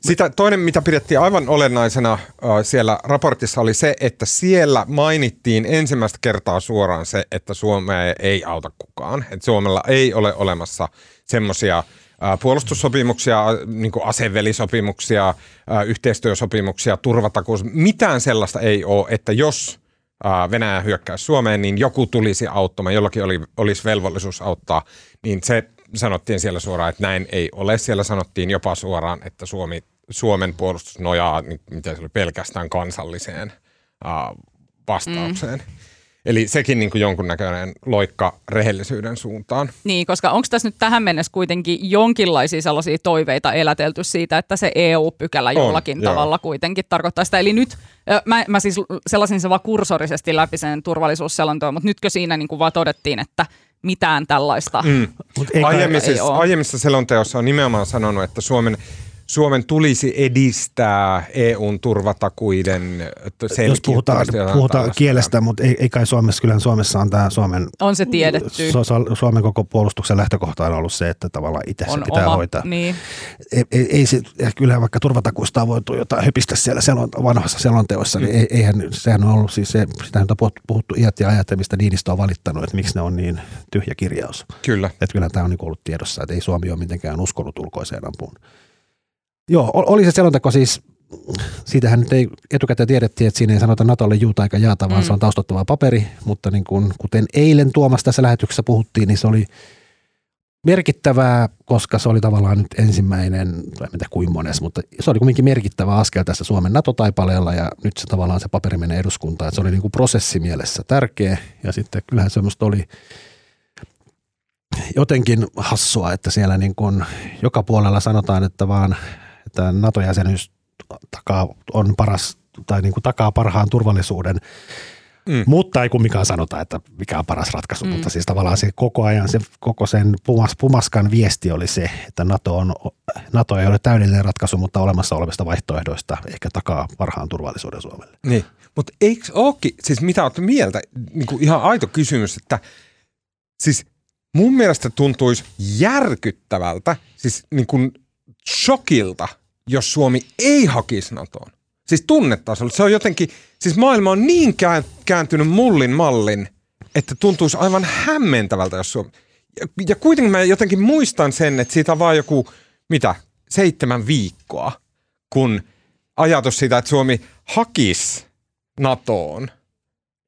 Sitä toinen, mitä pidettiin aivan olennaisena äh, siellä raportissa oli se, että siellä mainittiin ensimmäistä kertaa suoraan se, että Suomea ei auta kukaan. Että Suomella ei ole olemassa semmoisia äh, puolustussopimuksia, niin asevelisopimuksia, yhteistyösopimuksia, turvatakuus. Mitään sellaista ei ole, että jos Venäjä hyökkäisi Suomeen, niin joku tulisi auttamaan, jollakin oli, olisi velvollisuus auttaa, niin se sanottiin siellä suoraan, että näin ei ole. Siellä sanottiin jopa suoraan, että Suomi, Suomen puolustus nojaa, niin miten se oli, pelkästään kansalliseen äh, vastaukseen. Mm. Eli sekin niin kuin jonkunnäköinen loikka rehellisyyden suuntaan. Niin, koska onko tässä nyt tähän mennessä kuitenkin jonkinlaisia sellaisia toiveita elätelty siitä, että se EU-pykälä jollakin joo. tavalla kuitenkin tarkoittaa sitä. Eli nyt, mä, mä siis sellaisin se vaan kursorisesti läpi sen turvallisuusselontoon, mutta nytkö siinä niin kuin vaan todettiin, että mitään tällaista mm. Mut ei aiemmissa selonteossa on nimenomaan sanonut, että Suomen, Suomen tulisi edistää EUn turvatakuiden jos puhutaan, puhutaan kielestä, mutta ei, ei kai Suomessa, kyllähän Suomessa on tämä Suomen, on se tiedetty. Suomen koko puolustuksen lähtökohta on ollut se, että tavallaan itse se on pitää oma, hoitaa. Niin. Ei, ei, ei se, kyllähän vaikka turvatakuista on voitu jotain höpistä siellä selon, vanhassa selonteossa, niin ei, eihän, sehän on ollut siis se, sitähän on puhuttu- puhuttu iät ja ajat, ja mistä Niinistö on valittanut, että miksi ne on niin tyhjä kirjaus. Kyllä. Että kyllähän tämä on niin ollut tiedossa, että ei Suomi ole mitenkään uskonut ulkoiseen apuun. Joo, oli se selonteko siis, siitähän nyt ei etukäteen tiedettiin, että siinä ei sanota Natolle juuta eikä jaata, vaan Mm. se on taustottava paperi, mutta niin kuin, kuten eilen Tuomas tässä lähetyksessä puhuttiin, niin se oli merkittävää, koska se oli tavallaan nyt ensimmäinen, en tiedä kuin mones, mutta se oli kuitenkin merkittävä askel tässä Suomen NATO-taipaleella ja nyt se tavallaan se paperi menee eduskuntaan, että se oli niin kuin prosessimielessä tärkeä ja sitten kyllähän semmoista oli jotenkin hassua, että siellä niin kuin joka puolella sanotaan, että vaan että NATO-jäsenyys takaa, on paras tai niin kuin takaa parhaan turvallisuuden, Mm. mutta ei kumminkaan sanota, että mikä on paras ratkaisu, mm. mutta siis tavallaan se koko ajan, se koko sen pumas, pumaskan viesti oli se, että NATO, on, NATO ei ole täydellinen ratkaisu, mutta olemassa olevista vaihtoehdoista ehkä takaa parhaan turvallisuuden Suomelle. Niin. Mutta eikö ookin, siis mitä olette mieltä, niin kuin ihan aito kysymys, että siis mun mielestä tuntuisi järkyttävältä, siis niin kuin shokilta, jos Suomi ei hakisi NATOon. Siis tunnetasolla. Se on jotenkin, siis maailma on niin kään- kääntynyt mullin mallin, että tuntuisi aivan hämmentävältä, jos Suomi... Ja, ja kuitenkin mä jotenkin muistan sen, että siitä on vaan joku, mitä, seitsemän viikkoa, kun ajatus siitä, että Suomi hakisi NATOon –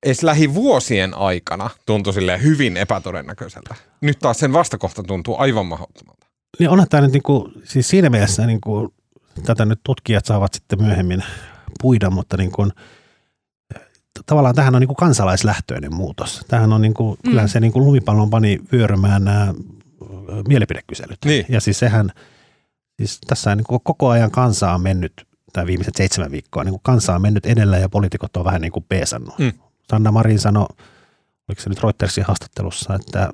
edes lähivuosien aikana tuntui sille hyvin epätodennäköiseltä. Nyt taas sen vastakohta tuntuu aivan mahdottomalta. Niin onhan tämä nyt niinku, siis siinä mielessä niinku, tätä nyt tutkijat saavat sitten myöhemmin puida, mutta niin kuin, tavallaan tähän on niin kuin kansalaislähtöinen muutos. Tähän on niin kuin, mm. kyllä se niin kuin lumipallon pani vyörymään nämä mielipidekyselyt. Niin. Ja siis sehän, siis tässä on niin kuin koko ajan kansa on mennyt, tai viimeiset seitsemän viikkoa, niin kuin kansa on mennyt edellä ja poliitikot on vähän niin kuin peesannut. Mm. Sanna Marin sanoi, oliko se nyt Reutersin haastattelussa, että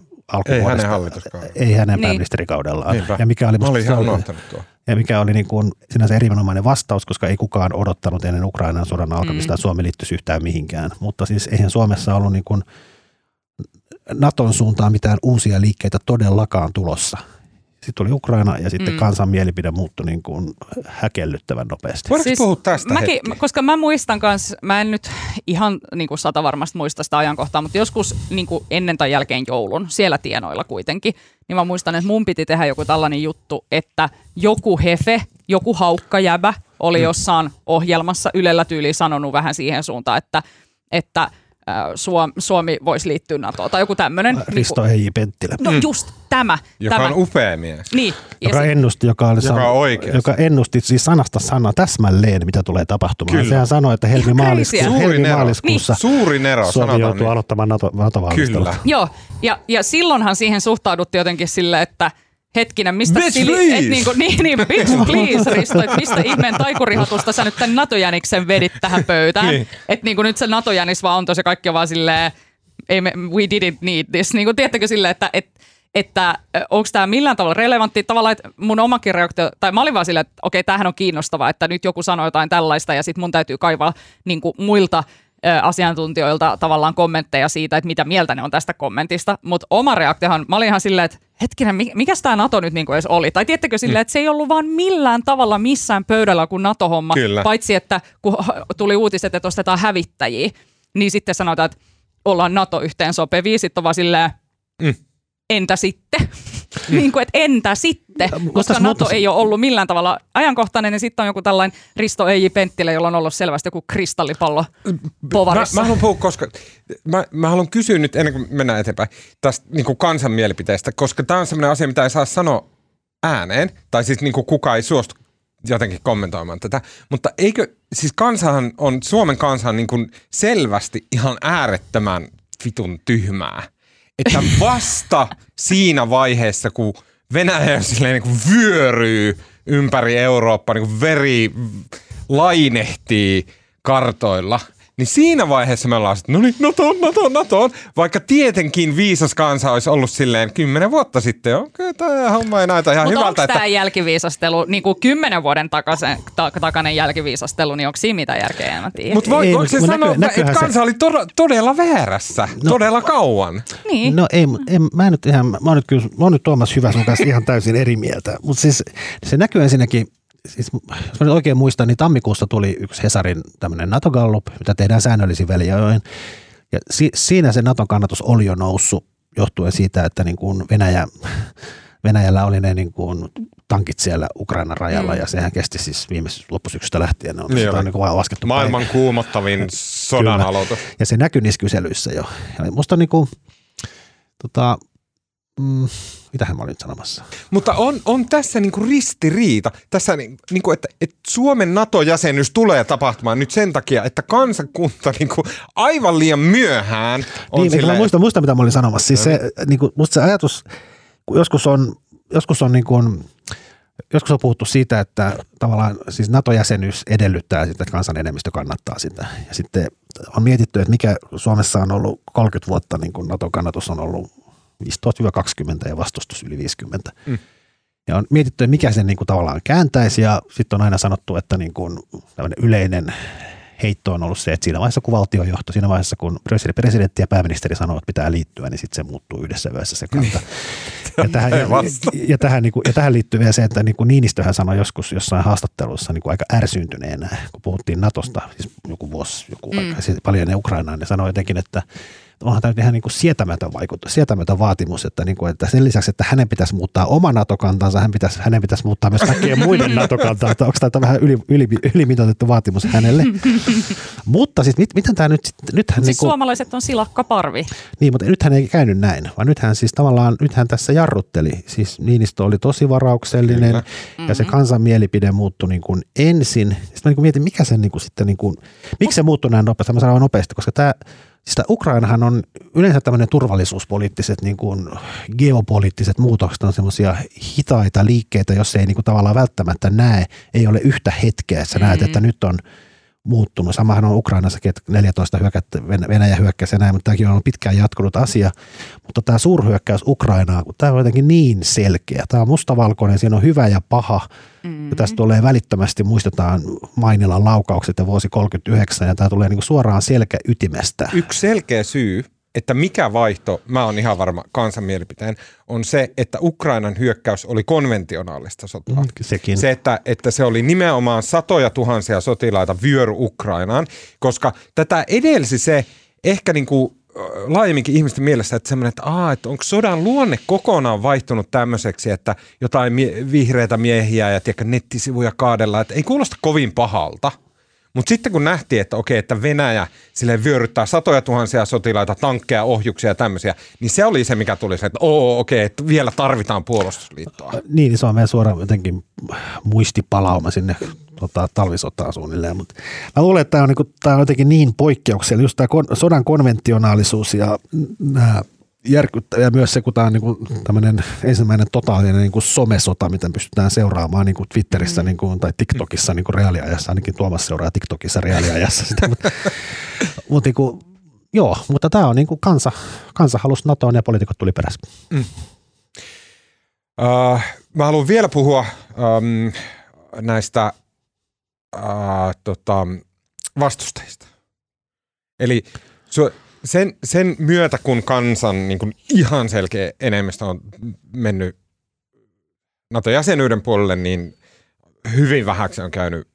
ei hänen hallituskaudella. Ei hänen niin. pääministerikaudellaan. Niinpä. Ja mikä oli, Mä olin ihan unohtanut tuo. Ja mikä oli niin kuin sinänsä erinomainen vastaus, koska ei kukaan odottanut ennen Ukrainan sodan alkamista, mm. että Suomi liittyisi yhtään mihinkään. Mutta siis eihän Suomessa ollut niin kuin Naton suuntaan mitään uusia liikkeitä todellakaan tulossa. Sitten tuli Ukraina ja sitten mm. kansan mielipide muuttui niin kuin häkellyttävän nopeasti. Voidaanko siis puhua tästä mäkin, hetki? Koska mä muistan kanssa, mä en nyt ihan niin kuin sata varmasti muista sitä ajankohtaa, mutta joskus niin kuin ennen tai jälkeen joulun, siellä tienoilla kuitenkin, niin mä muistan, että mun piti tehdä joku tällainen juttu, että joku hefe, joku haukkajäbä oli mm. jossain ohjelmassa Ylellä tyyliin sanonut vähän siihen suuntaan, että, että – Suomi, Suomi voisi liittyä NATOon tai joku tämmöinen. Risto niin Heiji Penttilä. No mm. just tämä. Joka tämä. on upea mies. Niin. Joka se, ennusti, joka, oli joka, san, oikeassa. joka ennusti siis sanasta sana täsmälleen, mitä tulee tapahtumaan. Kyllä. Sehän sanoi, että helmi-maaliskuussa niin. Suuri nero, Suomi joutuu niin. aloittamaan NATO, NATO Kyllä. Joo, ja, ja silloinhan siihen suhtauduttiin jotenkin silleen, että – hetkinen, mistä bitch, sili, et niinku, niin, niin, bitch please, *laughs* Risto, että mistä ihmeen taikurihatusta sä nyt tämän NATO-jäniksen vedit tähän pöytään. niin. Että niinku nyt se NATO-jänis vaan on tosi kaikki vaan silleen, ei me, we didn't need this. Niinku, tiedättekö silleen, että et, että onko tämä millään tavalla relevantti tavalla, että mun omakin reaktio, tai mä olin vaan silleen, että okei, tämähän on kiinnostavaa, että nyt joku sanoo jotain tällaista ja sitten mun täytyy kaivaa niin kuin muilta asiantuntijoilta tavallaan kommentteja siitä, että mitä mieltä ne on tästä kommentista. Mutta oma reaktiohan, mä olin ihan silleen, että hetkinen, mikä tämä NATO nyt niinku edes oli? Tai tiettekö silleen, mm. että se ei ollut vaan millään tavalla missään pöydällä kuin NATO-homma, Kyllä. paitsi että kun *laughs* tuli uutiset, että ostetaan hävittäjiä, niin sitten sanotaan, että ollaan NATO-yhteen sopevia, sitten on vaan silleen, mm entä sitten? *laughs* niin kuin, että entä sitten? Koska Mutta, NATO ei ole ollut millään tavalla ajankohtainen, niin sitten on joku tällainen Risto Eiji Penttilä, jolla on ollut selvästi joku kristallipallo povarissa. Mä, mä haluan puhua, koska mä, mä haluan kysyä nyt ennen kuin mennään eteenpäin tästä niin kuin kansan mielipiteestä, koska tämä on sellainen asia, mitä ei saa sanoa ääneen, tai siis niin kuin kukaan ei suostu jotenkin kommentoimaan tätä, mutta eikö, siis kansahan on, Suomen kansa on niin kuin selvästi ihan äärettömän vitun tyhmää että vasta siinä vaiheessa, kun Venäjä silleen niin kuin vyöryy ympäri Eurooppaa, niin kuin veri lainehtii kartoilla – niin siinä vaiheessa me ollaan että no niin, Nato, Nato, Nato. Vaikka tietenkin viisas kansa olisi ollut silleen kymmenen vuotta sitten. Okei, tämä homma ei näytä ihan Mut hyvältä. Mutta onko tämä jälkiviisastelu, niin kuin kymmenen vuoden takaisen, ta- takainen jälkiviisastelu, niin onko siinä mitään järkeä? En tiedä. Mutta voiko se sanoa, näky, että kansa se... oli to- todella väärässä, no, todella kauan? Niin. No ei, en, mä en nyt ihan, mä oon nyt, kyllä, mä oon nyt Tuomas Hyvä sun kanssa ihan täysin eri mieltä. Mutta siis se näkyy ensinnäkin siis, jos mä oikein muistan, niin tammikuussa tuli yksi Hesarin tämmöinen NATO-gallup, mitä tehdään säännöllisin väliajoin. Ja si, siinä se Naton kannatus oli jo noussut johtuen siitä, että niin kuin Venäjä, Venäjällä oli ne niin kuin tankit siellä Ukrainan rajalla mm. ja sehän kesti siis viime loppusyksystä lähtien. Ne on, niin on niin kuin laskettu Maailman päin. kuumottavin *laughs* sodan aloitus. Ja se näkyi niissä kyselyissä jo. Ja musta niin kuin, tota, mm, mitähän mä olin sanomassa? Mutta on, on tässä niinku ristiriita, tässä niinku, että, että Suomen NATO-jäsenyys tulee tapahtumaan nyt sen takia, että kansakunta niinku aivan liian myöhään on niin, silleen... muista, muista, mitä mä olin sanomassa. Siis se, niinku, musta se ajatus, joskus on, joskus on niinku, Joskus on puhuttu siitä, että tavallaan siis NATO-jäsenyys edellyttää sitä, että kansan enemmistö kannattaa sitä. Ja sitten on mietitty, että mikä Suomessa on ollut 30 vuotta, niin kuin NATO-kannatus on ollut 15-20 ja vastustus yli 50. Mm. Ja on mietitty, että mikä sen niin kuin tavallaan kääntäisi ja sitten on aina sanottu, että niin kuin yleinen heitto on ollut se, että siinä vaiheessa kun valtiojohto, siinä vaiheessa kun presidentti ja pääministeri sanoo, että pitää liittyä, niin sitten se muuttuu yhdessä yössä se kanta. ja, tähän, ja, ja, tähän, niin kuin, ja tähän liittyy vielä se, että niin kuin Niinistöhän sanoi joskus jossain haastattelussa niin kuin aika ärsyyntyneenä, kun puhuttiin Natosta, siis joku vuosi, joku mm. aika, siis paljon ennen Ukrainaa, niin sanoi jotenkin, että onhan tämä ihan niin kuin sietämätön, vaikutus, sietämätön vaatimus, että, niin kuin, että sen lisäksi, että hänen pitäisi muuttaa oma NATO-kantansa, hän pitäisi, hänen pitäisi muuttaa myös kaikkien *laughs* muiden NATO-kantaa, että onko tämä vähän yli, yli, ylimitoitettu vaatimus hänelle. *laughs* mutta siis mit, miten tämä nyt, nythän Siis niin kuin, suomalaiset on silakkaparvi. niin, mutta nythän ei käynyt näin, vaan nythän siis tavallaan, nythän tässä jarrutteli. Siis Niinistö oli tosi varauksellinen Kyllä. ja se kansan mielipide muuttui niin kuin ensin. Sitten mä niin kuin mietin, mikä sen niin kuin sitten, niin kuin, miksi se muuttui näin nopeasti. Mä sanon nopeasti, koska tämä, tämä Ukrainahan on yleensä tämmöinen turvallisuuspoliittiset, niin kuin geopoliittiset muutokset on semmoisia hitaita liikkeitä, jos ei niin kuin tavallaan välttämättä näe, ei ole yhtä hetkeä, että sä näet, että nyt on muuttunut. Samahan on Ukrainassakin, että 14 hyökkäyttä, Ven- Venäjä hyökkäsi ja näin, mutta tämäkin on ollut pitkään jatkunut asia. Mutta tämä suurhyökkäys Ukrainaan, kun tämä on jotenkin niin selkeä. Tämä on mustavalkoinen, siinä on hyvä ja paha. Mm-hmm. Ja tästä tulee välittömästi, muistetaan Mainilan laukaukset ja vuosi 39, ja tämä tulee niin suoraan selkäytimestä. Yksi selkeä syy, että mikä vaihto, mä oon ihan varma kansan mielipiteen, on se, että Ukrainan hyökkäys oli konventionaalista sotaa. Mm, sekin. Se, että, että se oli nimenomaan satoja tuhansia sotilaita vyöry Ukrainaan, koska tätä edelsi se ehkä niin kuin laajemminkin ihmisten mielessä, että semmoinen, että, aa, että onko sodan luonne kokonaan vaihtunut tämmöiseksi, että jotain mie- vihreitä miehiä ja tiedätkö, nettisivuja kaadella, että ei kuulosta kovin pahalta. Mutta sitten kun nähtiin, että okei, että Venäjä sille vyöryttää satoja tuhansia sotilaita, tankkeja, ohjuksia ja tämmöisiä, niin se oli se, mikä tuli se, että oo, okei, että vielä tarvitaan puolustusliittoa. Niin, niin se on meidän suora jotenkin muistipalauma sinne tota, talvisotaan suunnilleen. Mutta mä luulen, että tämä on, niinku, on jotenkin niin poikkeuksellinen, just tämä kon, sodan konventionaalisuus ja nämä järkyttävä ja myös se, kun tämä on niinku tämmöinen ensimmäinen totaalinen niinku somesota, mitä pystytään seuraamaan niinku Twitterissä niinku, tai TikTokissa niinku reaaliajassa, ainakin Tuomas seuraa TikTokissa reaaliajassa sitä, mutta, *laughs* mutta niinku, joo, mutta tämä on niinku kansa, kansa halusi NATOon ja poliitikot tuli perässä. Uh, mä haluan vielä puhua um, näistä uh, tota, vastustajista. Eli su, sen, sen myötä, kun kansan niin kun ihan selkeä enemmistö on mennyt NATO-jäsenyyden puolelle, niin hyvin vähäksi on käynyt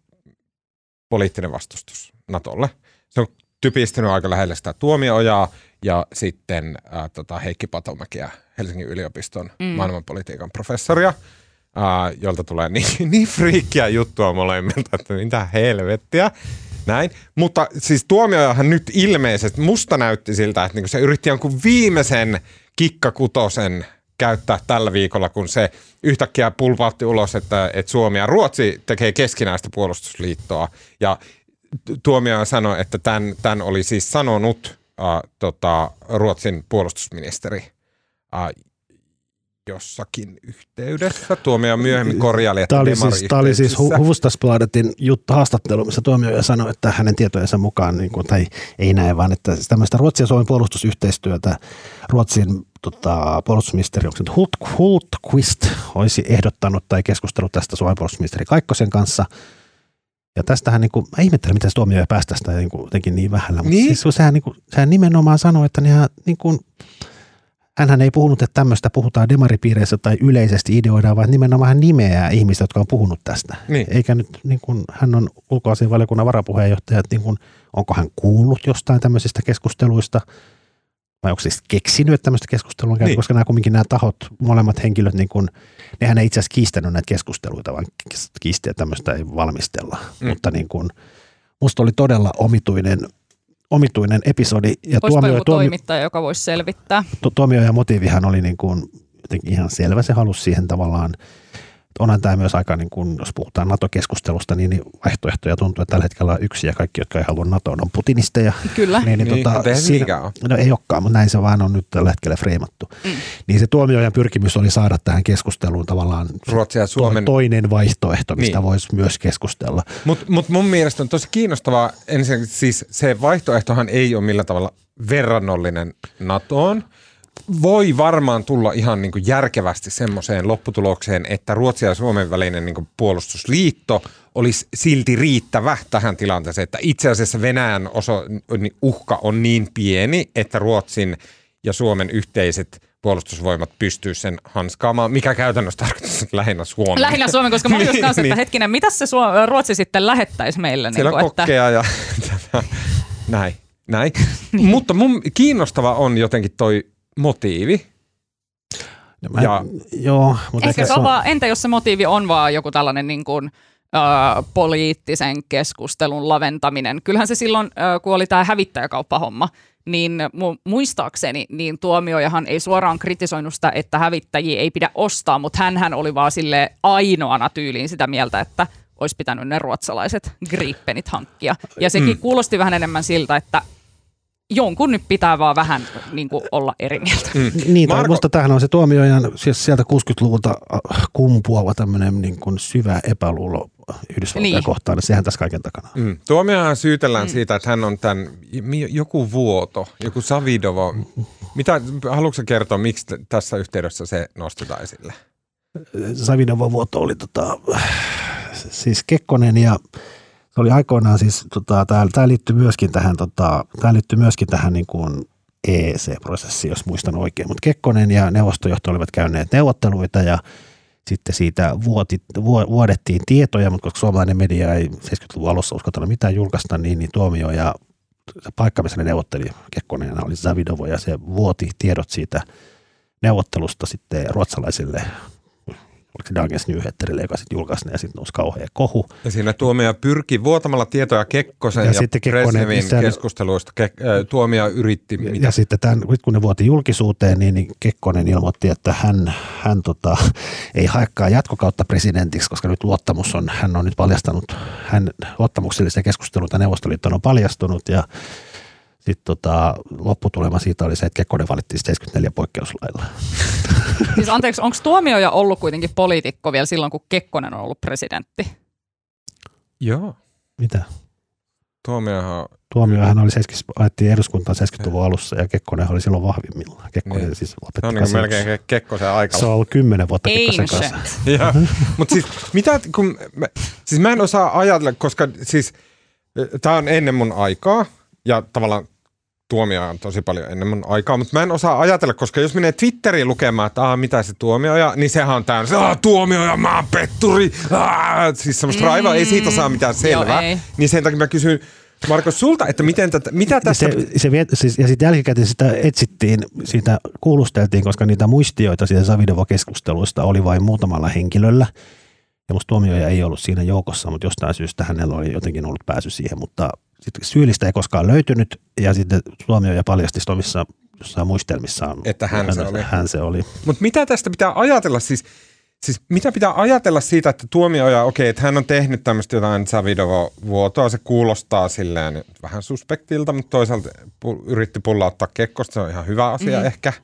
poliittinen vastustus NATOlle. Se on typistynyt aika lähelle sitä tuomioojaa ja sitten ää, tota Heikki Patomäkiä, Helsingin yliopiston mm. maailmanpolitiikan professoria, ää, jolta tulee niin, *laughs* niin friikkiä juttua molemmilta, että mitä helvettiä. Näin. Mutta siis tuomiojahan nyt ilmeisesti, musta näytti siltä, että niinku se yritti jonkun viimeisen kikkakutosen käyttää tällä viikolla, kun se yhtäkkiä pulpautti ulos, että, että Suomi ja Ruotsi tekee keskinäistä puolustusliittoa. Ja tuomioja sanoi, että tämän, tämän oli siis sanonut äh, tota, Ruotsin puolustusministeri äh, jossakin yhteydessä. Tuomio myöhemmin korjaili, että Tämä oli siis, tämä oli siis Hufvudstadsbladetin juttu haastattelu, missä tuomioja sanoi, että hänen tietojensa mukaan, niin kuin, tai ei näin, vaan että siis tämmöistä Ruotsin ja Suomen puolustusyhteistyötä Ruotsin tota, puolustusministeri, onko se Hult, Hultqvist, olisi ehdottanut tai keskustellut tästä Suomen puolustusministeri Kaikkosen kanssa. Ja tästähän, niin kuin, mä ihmettelen, miten se tuomioja pääsi tästä niin kuin, jotenkin niin vähällä. Mutta Niin? siis, sehän, niin kuin, sehän nimenomaan sanoi, että nehän, niin kuin, hänhän ei puhunut, että tämmöistä puhutaan demaripiireissä tai yleisesti ideoidaan, vaan nimenomaan hän nimeää ihmistä, jotka on puhunut tästä. Niin. Eikä nyt, niin kuin, hän on ulkoasianvaliokunnan varapuheenjohtaja, että niin kuin, onko hän kuullut jostain tämmöisistä keskusteluista, vai onko siis keksinyt, että tämmöistä keskustelua on käyty, Niin. koska nämä kumminkin nämä tahot, molemmat henkilöt, niin kuin, nehän ei itse asiassa kiistänyt näitä keskusteluita, vaan kiisti, että tämmöistä ei valmistella. Mm. Mutta niin kuin, musta oli todella omituinen, omituinen episodi. Ja tuomio, joku tuomio, toimittaja, joka voisi selvittää? tu- tuomio ja motiivihan oli niin kuin jotenkin ihan selvä. Se halusi siihen tavallaan, onhan tämä myös aika, niin kuin, jos puhutaan NATO-keskustelusta, niin, niin vaihtoehtoja tuntuu, että tällä hetkellä on yksi ja kaikki, jotka ei halua NATOon, on putinisteja. Kyllä. Niin, niin, Niin, tota, siinä, no ei olekaan, mutta näin se vaan on nyt tällä hetkellä freimattu. Mm. Niin se tuomiojan pyrkimys oli saada tähän keskusteluun tavallaan Ruotsin ja Suomen toinen vaihtoehto, mistä Niin. voisi myös keskustella. Mutta mut mun mielestä on tosi kiinnostavaa, ensinnäkin siis se vaihtoehtohan ei ole millään tavalla verrannollinen NATOon. Voi varmaan tulla ihan niin kuin järkevästi semmoiseen lopputulokseen, että Ruotsin ja Suomen välinen niin kuin puolustusliitto olisi silti riittävä tähän tilanteeseen, että itse asiassa Venäjän oso, niin uhka on niin pieni, että Ruotsin ja Suomen yhteiset puolustusvoimat pystyy sen hanskaamaan, mikä käytännössä tarkoittaa lähinnä Suomea. Lähinnä Suomen, koska mä olin just *laughs* kanssa, että niin. hetkinen, mitä se Suo- Ruotsi sitten lähettäisi meille? Siellä niin kuin, että, kokkeja ja *laughs* näin. näin. niin. Mutta mun kiinnostava on jotenkin toi motiivi. No mä, ja, joo, mutta ehkä se on... vaan, entä jos se motiivi on vaan joku tällainen niin kuin, ö, poliittisen keskustelun laventaminen. Kyllähän se silloin, ö, kun oli tämä hävittäjäkauppahomma, niin mu- muistaakseni niin tuomiojahan ei suoraan kritisoinut sitä, että hävittäjiä ei pidä ostaa, mutta hän oli vaan sille ainoana tyyliin sitä mieltä, että olisi pitänyt ne ruotsalaiset grippenit hankkia. Ja sekin mm. kuulosti vähän enemmän siltä, että jonkun nyt pitää vaan vähän niin kuin olla eri mieltä. Mm. Niin, Marko... musta tähän on se tuomiojan siis sieltä 60-luvulta äh, kumpuava tämmöinen niin kuin syvä epäluulo Yhdysvaltoja niin. kohtaan, niin sehän tässä kaiken takana. Mm. Tuomiohan syytellään mm. siitä, että hän on tämän, joku vuoto, joku Savidova. Mitä, haluatko kertoa, miksi tässä yhteydessä se nostetaan esille? Savidova vuoto oli tota, siis Kekkonen ja se oli aikoinaan siis, tota, tämä liittyy myöskin tähän, tota, tämä liittyy myöskin tähän niin kuin EEC-prosessiin, jos muistan oikein. Mutta Kekkonen ja neuvostojohto olivat käyneet neuvotteluita ja sitten siitä vuoti, vuodettiin tietoja, mutta koska suomalainen media ei 70-luvun alussa uskotella mitään julkaista, niin, niin tuomio ja se paikka, missä ne neuvotteli, Kekkonen oli Zavidovo ja se vuoti tiedot siitä neuvottelusta sitten ruotsalaisille oliko se Dagens Nyheterille, joka sitten julkaisi ja sitten nousi kauhea kohu. Ja siinä tuomio pyrki vuotamalla tietoja Kekkosen ja, ja sitten Kekkonen, missä, keskusteluista. Ke, äh, tuomio yritti. Ja, mitä? ja sitten tämän, kun ne vuoti julkisuuteen, niin, niin Kekkonen ilmoitti, että hän, hän tota, *laughs* ei haekkaa jatkokautta presidentiksi, koska nyt luottamus on, hän on nyt paljastanut, hän luottamuksellisia keskusteluita Neuvostoliittoon on paljastunut ja sitten tota, lopputulema siitä oli se, että Kekkonen valittiin 74 poikkeuslailla. *laughs* Siis anteeksi, onko tuomioja ollut kuitenkin poliitikko vielä silloin, kun Kekkonen on ollut presidentti? Joo. Mitä? Tuomiohan... Tuomiohan oli 70, ajettiin eduskuntaan 70-luvun alussa ja Kekkonen oli silloin vahvimmillaan. Kekkonen niin. siis lopetti Se on niin melkein Kekkosen aika. Se on ollut kymmenen vuotta Kekkosen kanssa. *laughs* Mutta siis, mitä, kun, mä, siis mä en osaa ajatella, koska siis tämä on ennen mun aikaa ja tavallaan tuomioja on tosi paljon ennen mun aikaa, mutta mä en osaa ajatella, koska jos menee Twitteriin lukemaan, että Aa, mitä se tuomioja, niin sehän on täynnä, Aa, tuomioja, mä oon petturi, Aa, siis semmoista mm, raivaa, ei siitä saa mitään selvää. Joo, niin sen takia mä kysyn, Marko, sulta, että miten tätä, mitä tässä... Se, se viet, siis, ja sitten jälkikäteen sitä etsittiin, siitä kuulusteltiin, koska niitä muistioita siitä Savidovo-keskusteluista oli vain muutamalla henkilöllä. Ja musta tuomioja ei ollut siinä joukossa, mutta jostain syystä hänellä oli jotenkin ollut pääsy siihen, mutta sitten syyllistä ei koskaan löytynyt ja sitten tuomio ja paljasti omissa jossain muistelmissaan. Että hän, hän se oli. Hän se oli. Mutta mitä tästä pitää ajatella siis, siis mitä pitää ajatella siitä, että tuomioja, okei, okay, että hän on tehnyt tämmöistä jotain Savidovo-vuotoa, se kuulostaa silleen vähän suspektilta, mutta toisaalta yritti pullauttaa Kekkosta, se on ihan hyvä asia mm-hmm. ehkä –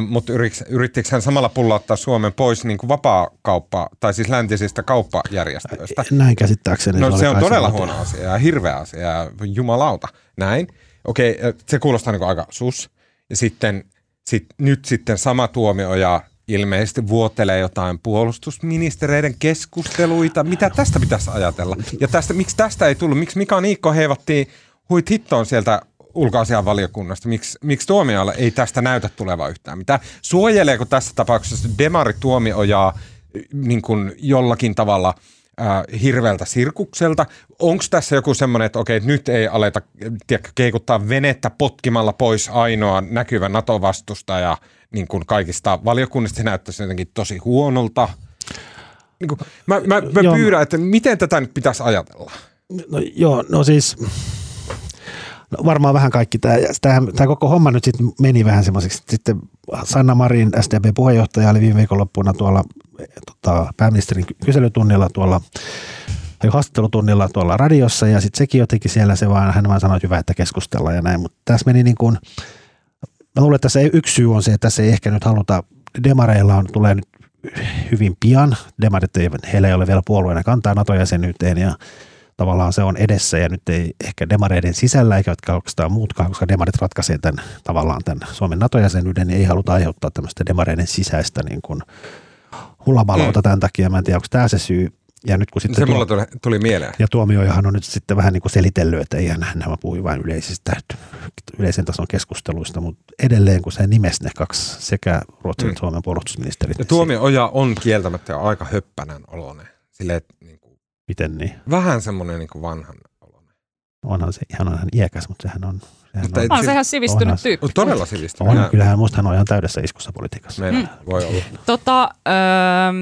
mutta yrittikö hän samalla pullauttaa Suomen pois niin kuin vapaa-kauppa, tai siis läntisistä kauppajärjestöistä? Näin käsittääkseni. No se, se on todella huono asia ja hirveä asia ja jumalauta. Näin. Okei, se kuulostaa niin kuin aika sus. Ja sitten sit, nyt sitten sama tuomioja ilmeisesti vuotelee jotain puolustusministereiden keskusteluita. Mitä tästä pitäisi ajatella? Ja tästä, miksi tästä ei tullut? Miksi Mika Niikko heivattiin huit hittoon sieltä ulkoasian valiokunnasta, miksi, miksi tuomiolle ei tästä näytä tuleva yhtään mitään? Suojeleeko tässä tapauksessa demari tuomiojaa niin kuin jollakin tavalla äh, hirveältä sirkukselta? Onko tässä joku semmoinen, että okei, nyt ei aleta tiedä, keikuttaa venettä potkimalla pois ainoa näkyvä NATO-vastustaja niin kuin kaikista valiokunnista? Se näyttäisi jotenkin tosi huonolta. Niin kuin, mä mä, mä pyydän, että miten tätä nyt pitäisi ajatella? No joo, no siis No varmaan vähän kaikki tämä. Koko homma nyt sitten meni vähän semmoiseksi. Sitten Sanna Marin, SDP-puheenjohtaja, oli viime viikonloppuna tuolla tota, pääministerin kyselytunnilla tuolla haastattelutunnilla tuolla radiossa ja sitten sekin jotenkin siellä se vaan, hän vaan sanoi, että hyvä, että keskustellaan ja näin, mutta tässä meni niin kuin, mä luulen, että tässä yksi syy on se, että tässä ei ehkä nyt haluta, demareilla on, tulee nyt hyvin pian, demarit ei, heillä ei ole vielä puolueena kantaa NATO-jäsenyyteen ja tavallaan se on edessä ja nyt ei ehkä demareiden sisällä eikä oikeastaan muutkaan, koska demarit ratkaisee tämän tavallaan tämän Suomen NATO-jäsenyyden, niin ei haluta aiheuttaa tämmöistä demareiden sisäistä niin kuin hullabalota mm. tämän takia. Mä en tiedä, onko tämä se syy. Ja nyt kun sitten se tuo, mulla tuli, tuli mieleen. Ja tuomiojahan on nyt sitten vähän niin kuin selitellyt, että ei nämä puhui vain yleisistä, yleisen tason keskusteluista, mutta edelleen kun se nimesi ne kaksi sekä Ruotsin mm. että Suomen puolustusministerit. Ja tuomioja on kieltämättä aika höppänän oloinen. Silleen, että Miten niin? Vähän semmoinen niin vanhan oloinen. Onhan se, ihan on hän iäkäs, mutta sehän on, Mutta On se ihan sivistynyt onhan tyyppi. on todella sivistynyt. On, Ja kyllähän musta hän on ihan täydessä iskussa politiikassa. Meillä Mm. voi olla. Tota, öö,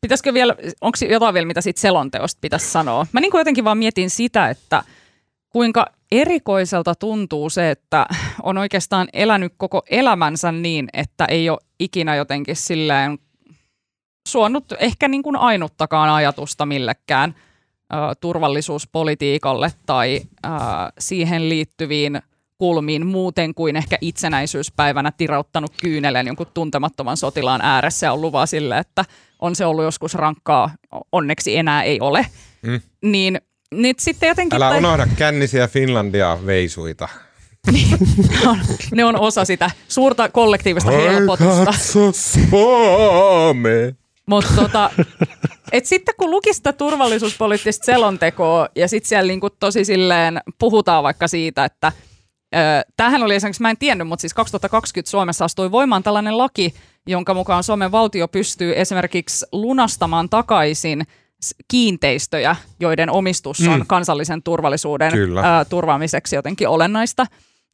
pitäisikö vielä, onko jotain vielä, mitä siitä selonteosta pitäisi sanoa? Mä niin kuin jotenkin vaan mietin sitä, että kuinka erikoiselta tuntuu se, että on oikeastaan elänyt koko elämänsä niin, että ei ole ikinä jotenkin silleen suonut ehkä niin kuin ainuttakaan ajatusta millekään ö, turvallisuuspolitiikalle tai ö, siihen liittyviin kulmiin muuten kuin ehkä itsenäisyyspäivänä tirauttanut kyynelen jonkun tuntemattoman sotilaan ääressä ja ollut vaan sille, että on se ollut joskus rankkaa, onneksi enää ei ole. Mm. Niin nyt sitten jotenkin... Älä tai- unohda kännisiä Finlandia veisuita. *laughs* ne on, ne on osa sitä suurta kollektiivista helpotusta. katso Suomeen. Mutta tota, et sitten kun luki sitä turvallisuuspoliittista selontekoa ja sitten siellä niinku tosi silleen puhutaan vaikka siitä, että ö, tämähän oli esimerkiksi, mä en tiennyt, mutta siis 2020 Suomessa astui voimaan tällainen laki, jonka mukaan Suomen valtio pystyy esimerkiksi lunastamaan takaisin kiinteistöjä, joiden omistus on Mm. kansallisen turvallisuuden ö, turvaamiseksi jotenkin olennaista.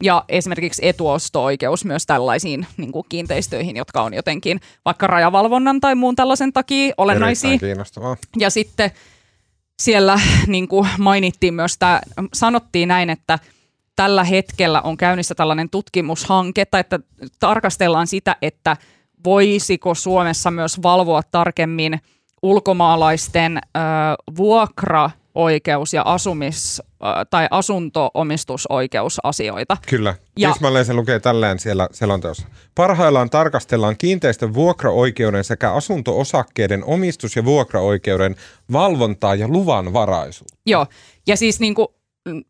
Ja esimerkiksi etuosto-oikeus myös tällaisiin niin kuin kiinteistöihin, jotka on jotenkin vaikka rajavalvonnan tai muun tällaisen takia olennaisia. Kiinnostavaa. Ja sitten siellä niin kuin mainittiin myös, tämä, sanottiin näin, että tällä hetkellä on käynnissä tällainen tutkimushanke, tai että tarkastellaan sitä, että voisiko Suomessa myös valvoa tarkemmin ulkomaalaisten ö, vuokraoikeus- ja asumis- tai asunto-omistusoikeusasioita. Kyllä. Ja- Tismalleen se lukee tälleen siellä selonteossa. Parhaillaan tarkastellaan kiinteistön vuokraoikeuden sekä asunto-osakkeiden omistus- ja vuokraoikeuden valvontaa ja luvanvaraisuutta. Joo, ja siis niin kuin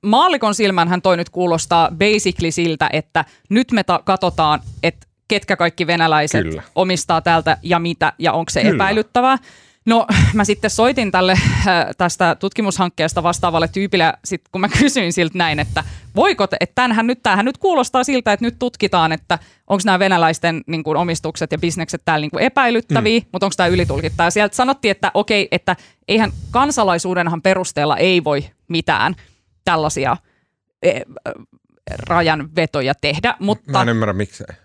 maallikon silmänhän toi nyt kuulostaa basically siltä, että nyt me ta- katsotaan, että ketkä kaikki venäläiset Kyllä. omistaa täältä ja mitä, ja onko se Kyllä. epäilyttävää. No *laughs* mä sitten soitin tälle äh, tästä tutkimushankkeesta vastaavalle tyypille, sit kun mä *laughs* kysyin siltä näin, että voiko, te, että tämähän nyt, tämähän nyt kuulostaa siltä, että nyt tutkitaan, että onko nämä venäläisten niin kuin, omistukset ja bisnekset täällä niin kuin epäilyttäviä, mm. mutta onko tämä ylitulkittaa. Sieltä sanottiin, että okei, että eihän kansalaisuudenhan perusteella ei voi mitään tällaisia e, rajanvetoja tehdä, mutta Mä en ymmärrä miksei.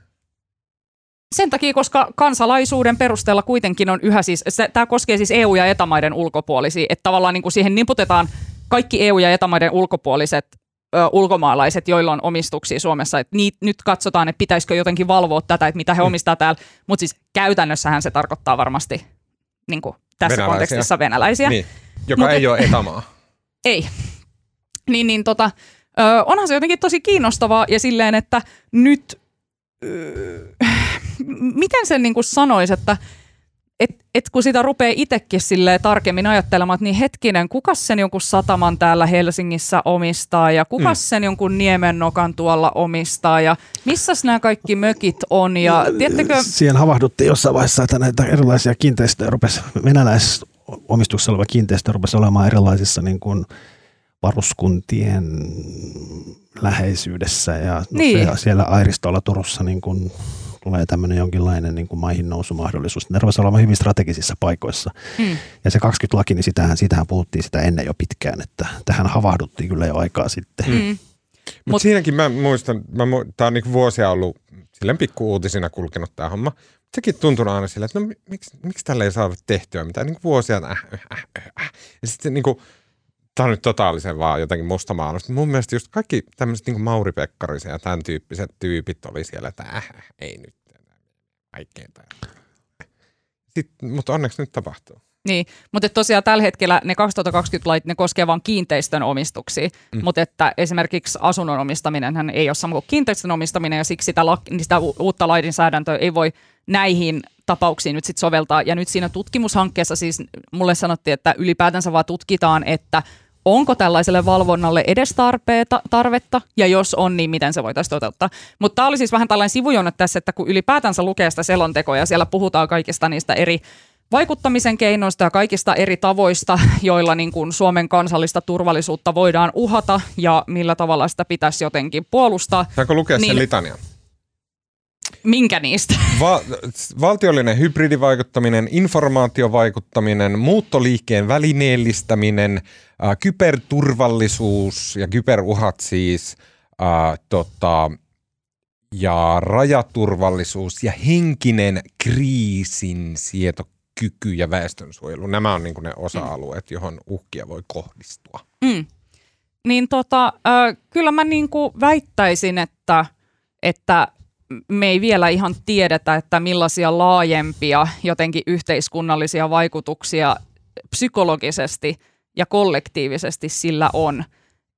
Sen takia, koska kansalaisuuden perusteella kuitenkin on yhä siis, tämä koskee siis EU- ja etämaiden ulkopuolisia, että tavallaan niin kuin siihen niputetaan kaikki EU- ja etämaiden ulkopuoliset ö, ulkomaalaiset, joilla on omistuksia Suomessa, että niit, nyt katsotaan, että pitäisikö jotenkin valvoa tätä, että mitä he omistaa täällä, mutta siis käytännössähän se tarkoittaa varmasti niin kuin tässä Venäläisiä. kontekstissa venäläisiä. Niin. Joka Mut ei et- ole etämaa. *laughs* Ei. Niin, niin tota, ö, onhan se jotenkin tosi kiinnostavaa ja silleen, että nyt, ö, miten sen niin sanoisi, että et, et kun sitä rupeaa itsekin tarkemmin ajattelemaan, että niin hetkinen, kuka sen jonkun sataman täällä Helsingissä omistaa ja kuka Mm. sen jonkun niemennokan tuolla omistaa ja missäs nämä kaikki mökit on ja tiedättekö, Siihen havahduttiin jossain vaiheessa, että näitä erilaisia kiinteistöjä rupesi, venäläisomistuksessa oleva kiinteistö rupesi olemaan erilaisissa niin kuin varuskuntien läheisyydessä ja no Niin. siellä Airistolla Turussa niin kuin tulee tämmöinen jonkinlainen niin kuin maihin nousumahdollisuus. Ne rupesi olemaan hyvin strategisissa paikoissa. Mm. Ja se 20-laki, niin sitähän, sitähän puhuttiin sitä ennen jo pitkään, että tähän havahduttiin kyllä jo aikaa sitten. mm, Mutta Mut- siinäkin mä muistan, mä mu- tää on niinku vuosia ollut silleen pikku uutisina kulkenut tää homma. Sekin tuntuu aina silleen, että no mi- miksi, miksi tällä ei saada tehtyä mitään. Niinku vuosia, että äh, äh, äh, äh. Ja sitten niinku, tää on nyt totaalisen vaan jotenkin mustamaalista. Mun mielestä just kaikki tämmöiset niinku Mauri Pekkarisen ja tämän tyyppiset tyypit oli siellä, että äh, ei nyt. Sitten, mutta onneksi nyt tapahtuu. Niin, mutta tosiaan tällä hetkellä ne 2020 lait, ne koskee vain kiinteistön omistuksia, mm. mutta että esimerkiksi asunnon omistaminen ei ole sama kuin kiinteistön omistaminen ja siksi sitä, niin sitä uutta lainsäädäntöä ei voi näihin tapauksiin nyt sit soveltaa. Ja nyt siinä tutkimushankkeessa siis mulle sanottiin, että ylipäätänsä vaan tutkitaan, että onko tällaiselle valvonnalle edes tarpeeta, tarvetta, ja jos on, niin miten se voitaisiin toteuttaa. Mutta tämä oli siis vähän tällainen sivujonne tässä, että kun ylipäätänsä lukee sitä selontekoa, ja siellä puhutaan kaikista niistä eri vaikuttamisen keinoista ja kaikista eri tavoista, *laughs* joilla niin kuin Suomen kansallista turvallisuutta voidaan uhata, ja millä tavalla sitä pitäisi jotenkin puolustaa. Saanko lukea Niin. sen litanian? Minkä niistä? *laughs* Va- valtiollinen hybridivaikuttaminen, informaatiovaikuttaminen, muuttoliikkeen välineellistäminen, äh, kyberturvallisuus ja kyberuhat siis, äh, tota, ja rajaturvallisuus ja henkinen kriisinsietokyky ja väestönsuojelu. Nämä on niin ne osa-alueet, johon uhkia voi kohdistua. Mm. Niin tota, äh, kyllä mä niin väittäisin, että, että me ei vielä ihan tiedetä, että millaisia laajempia jotenkin yhteiskunnallisia vaikutuksia psykologisesti ja kollektiivisesti sillä on,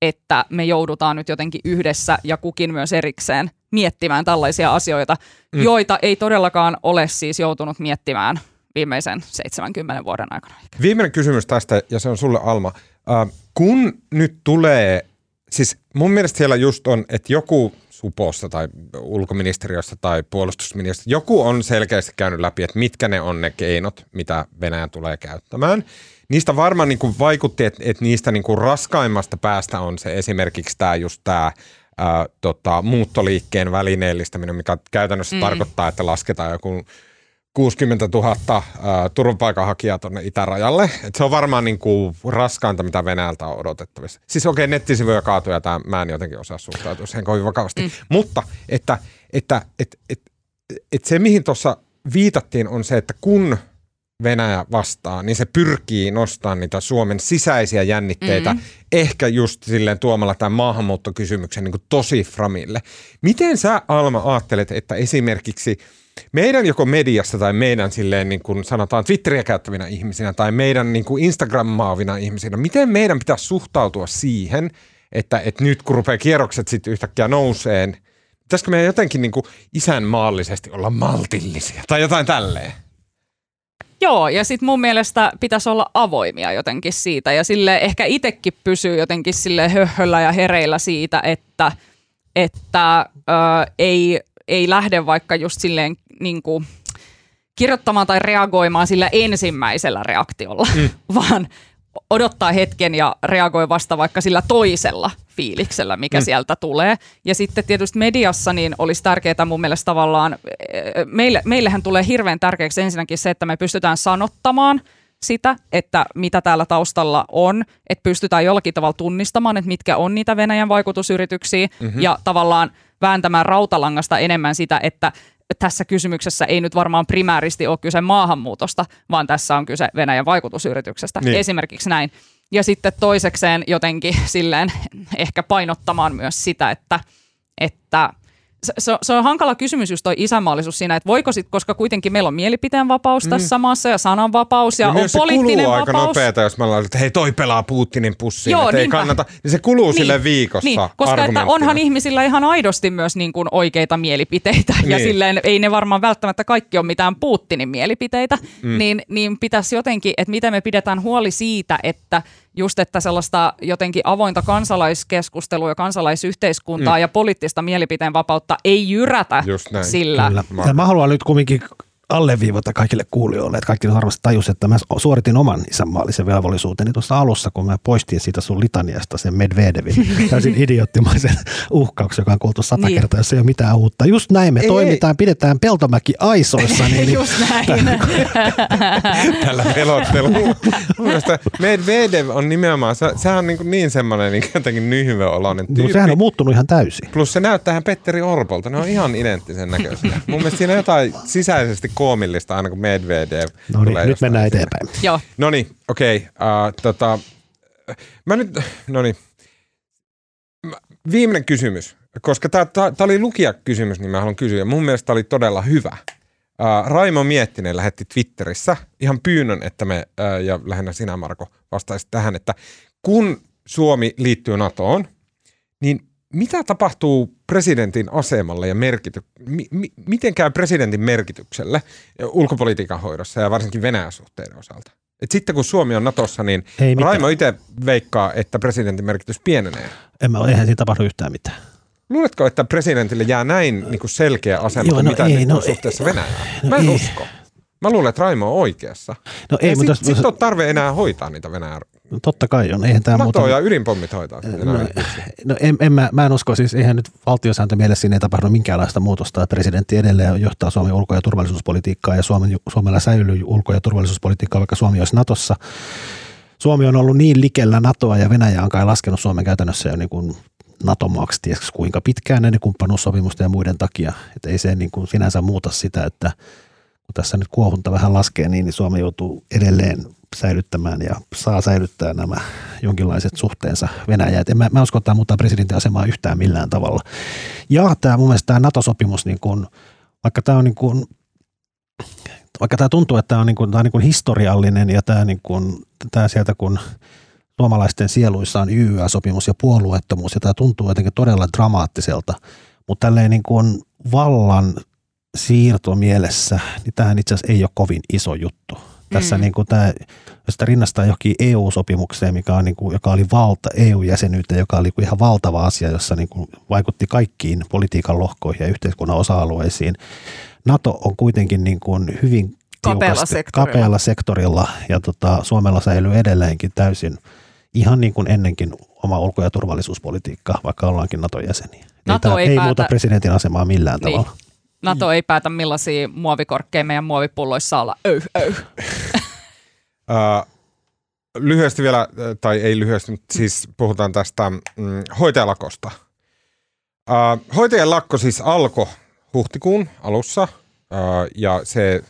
että me joudutaan nyt jotenkin yhdessä ja kukin myös erikseen miettimään tällaisia asioita, mm. joita ei todellakaan ole siis joutunut miettimään viimeisen 70 vuoden aikana. Viimeinen kysymys tästä, ja se on sulle Alma. Äh, kun nyt tulee, siis mun mielestä siellä just on, että joku Supossa tai ulkoministeriössä tai puolustusministeriössä, joku on selkeästi käynyt läpi, että mitkä ne on ne keinot, mitä Venäjä tulee käyttämään. Niistä varmaan niin kuin vaikutti, että, että niistä niin kuin raskaimmasta päästä on se esimerkiksi tämä just tämä ää, tota, muuttoliikkeen välineellistäminen, mikä käytännössä mm. tarkoittaa, että lasketaan joku 60 000 ää, turvapaikanhakijaa tuonne itärajalle. Et se on varmaan niin kuin raskainta, mitä Venäjältä on odotettavissa. Siis okei, okay, nettisivuja kaatuja, tämä mä en jotenkin osaa suhtautua siihen kovin vakavasti. Mm. Mutta että, että, että, että, että se, mihin tuossa viitattiin, on se, että kun Venäjä vastaa, niin se pyrkii nostamaan niitä Suomen sisäisiä jännitteitä, mm-hmm. ehkä just silleen tuomalla tämän maahanmuuttokysymyksen niin kuin tosi framille. Miten sä, Alma, ajattelet, että esimerkiksi – meidän joko mediassa tai meidän silleen niin kuin sanotaan Twitteriä käyttävinä ihmisinä tai meidän niin kuin Instagrammaavina ihmisinä, miten meidän pitäisi suhtautua siihen, että, että nyt kun rupeaa kierrokset sitten yhtäkkiä nouseen, pitäisikö meidän jotenkin niin kuin isänmaallisesti olla maltillisia tai jotain tälleen? Joo, ja sitten mun mielestä pitäisi olla avoimia jotenkin siitä ja sille ehkä itsekin pysyy jotenkin sille höhöllä ja hereillä siitä, että, että ö, ei ei lähde vaikka just silleen niin kuin, kirjoittamaan tai reagoimaan sillä ensimmäisellä reaktiolla, mm. *laughs* vaan odottaa hetken ja reagoi vasta vaikka sillä toisella fiiliksellä, mikä mm. sieltä tulee. Ja sitten tietysti mediassa niin olisi tärkeää mun mielestä tavallaan, eh, meille, meillähän tulee hirveän tärkeäksi ensinnäkin se, että me pystytään sanottamaan sitä, että mitä täällä taustalla on, että pystytään jollakin tavalla tunnistamaan, että mitkä on niitä Venäjän vaikutusyrityksiä mm-hmm. ja tavallaan vääntämään rautalangasta enemmän sitä, että tässä kysymyksessä ei nyt varmaan primääristi ole kyse maahanmuutosta, vaan tässä on kyse Venäjän vaikutusyrityksestä. Niin. Esimerkiksi näin. Ja sitten toisekseen jotenkin silleen ehkä painottamaan myös sitä, että, että se, se on hankala kysymys just toi isänmaallisuus siinä, että voiko sitten, koska kuitenkin meillä on mielipiteen vapaus mm. tässä maassa ja sananvapaus ja, ja on poliittinen se vapaus. aika nopeata, jos mä laitan, että hei toi pelaa Putinin pussiin, Joo, että ei kannata, niin se kuluu niin, sille viikossa niin, Koska että onhan ihmisillä ihan aidosti myös niin kuin oikeita mielipiteitä niin. ja silleen ei ne varmaan välttämättä kaikki ole mitään Putinin mielipiteitä, mm. niin, niin pitäisi jotenkin, että miten me pidetään huoli siitä, että just, että sellaista jotenkin avointa kansalaiskeskustelua ja kansalaisyhteiskuntaa mm. ja poliittista mielipiteen vapautta ei jyrätä sillä. Kyllä. Mä haluan nyt kumminkin alleviivata kaikille kuulijoille, että kaikki varmasti tajus, että mä suoritin oman isänmaallisen velvollisuuteni tuossa alussa, kun mä poistin siitä sun litaniasta sen Medvedevin *laughs* täysin idioottimaisen uhkauksen, joka on kuultu sata niin. kertaa, jos ei ole mitään uutta. Just näin me ei, toimitaan, ei. pidetään Peltomäki aisoissa. Niin, *laughs* Just näin. *laughs* Tällä pelottelulla. Medvedev on nimenomaan, se, sehän on niin, niin semmoinen niin jotenkin nyhyvöoloinen tyyppi. No sehän on muuttunut ihan täysin. Plus se näyttää Petteri Orpolta, ne on ihan identtisen näköisiä. Mun mielestä siinä on jotain sisäisesti koomillista aina kun Medvedev No niin, nyt mennään eteenpäin. Joo. No niin, okei. Okay, uh, tota, mä nyt, no niin. Viimeinen kysymys, koska tämä oli lukijakysymys, niin mä haluan kysyä. Mun mielestä oli todella hyvä. Uh, Raimo Miettinen lähetti Twitterissä ihan pyynnön, että me, uh, ja lähinnä sinä Marko, vastaisit tähän, että kun Suomi liittyy NATOon, mitä tapahtuu presidentin asemalle ja merkity- mi- mi- miten käy presidentin merkitykselle ulkopolitiikan hoidossa ja varsinkin Venäjän suhteiden osalta? Et sitten kun Suomi on Natossa, niin Ei Raimo itse veikkaa, että presidentin merkitys pienenee. En mä, eihän siinä tapahdu yhtään mitään. Luuletko, että presidentille jää näin niin kuin selkeä asema Joo, no mitä ei, niin no, suhteessa Venäjään? No, mä en ei. usko. Mä luulen, että Raimo on oikeassa. No ei, mutta sitten sit on tarve enää hoitaa niitä Venäjän No, totta kai on. Eihän tämä NATO muuta... ja ydinpommit hoitaa. No, no en, en mä, mä en usko, siis eihän nyt valtiosääntö mielessä siinä ei tapahdu minkäänlaista muutosta. Presidentti edelleen johtaa Suomen ulko- ja turvallisuuspolitiikkaa ja Suomen, Suomella säilyy ulko- ja turvallisuuspolitiikkaa, vaikka Suomi olisi Natossa. Suomi on ollut niin likellä NATOa ja Venäjä on kai laskenut Suomen käytännössä jo niin kuin NATO-maaksi ties kuinka pitkään näiden kumppanuussopimusten ja muiden takia. Että ei se niin kuin sinänsä muuta sitä, että kun tässä nyt kuohunta vähän laskee, niin, niin Suomi joutuu edelleen säilyttämään ja saa säilyttää nämä jonkinlaiset suhteensa Venäjään. En mä, mä usko, että tämä muuttaa presidentin asemaa yhtään millään tavalla. Ja tämä mun mielestä tämä NATO-sopimus, niin kun, vaikka tämä on niin kun, vaikka tämä tuntuu, että tämä on, niin kun, tämä on niin kun historiallinen ja tämä, niin kun, tämä sieltä kun suomalaisten sieluissa on YYA-sopimus ja puolueettomuus ja tämä tuntuu jotenkin todella dramaattiselta, mutta tälleen niin kuin vallan siirto mielessä, niin tämähän itse asiassa ei ole kovin iso juttu. Tässä mm. niin kuin tämä, jos sitä rinnastaa johonkin EU-sopimukseen, mikä on niin kuin, joka oli valta, EU-jäsenyyteen, joka oli ihan valtava asia, jossa niin kuin vaikutti kaikkiin politiikan lohkoihin ja yhteiskunnan osa-alueisiin. NATO on kuitenkin niin kuin hyvin kapealla sektorilla. kapealla sektorilla ja tota, Suomella säilyy edelleenkin täysin ihan niin kuin ennenkin oma ulko- ja turvallisuuspolitiikka, vaikka ollaankin NATO-jäseniä. NATO ei, ei ei päätä- muuta presidentin asemaa millään Niin. tavalla. NATO ei päätä millaisia muovikorkkeja meidän muovipulloissa olla. Öy, öy. *laughs* Uh, lyhyesti vielä, tai ei lyhyesti, mutta siis puhutaan tästä mm, hoitajalakosta. Uh, hoitajan lakko siis alkoi huhtikuun alussa, uh, ja se,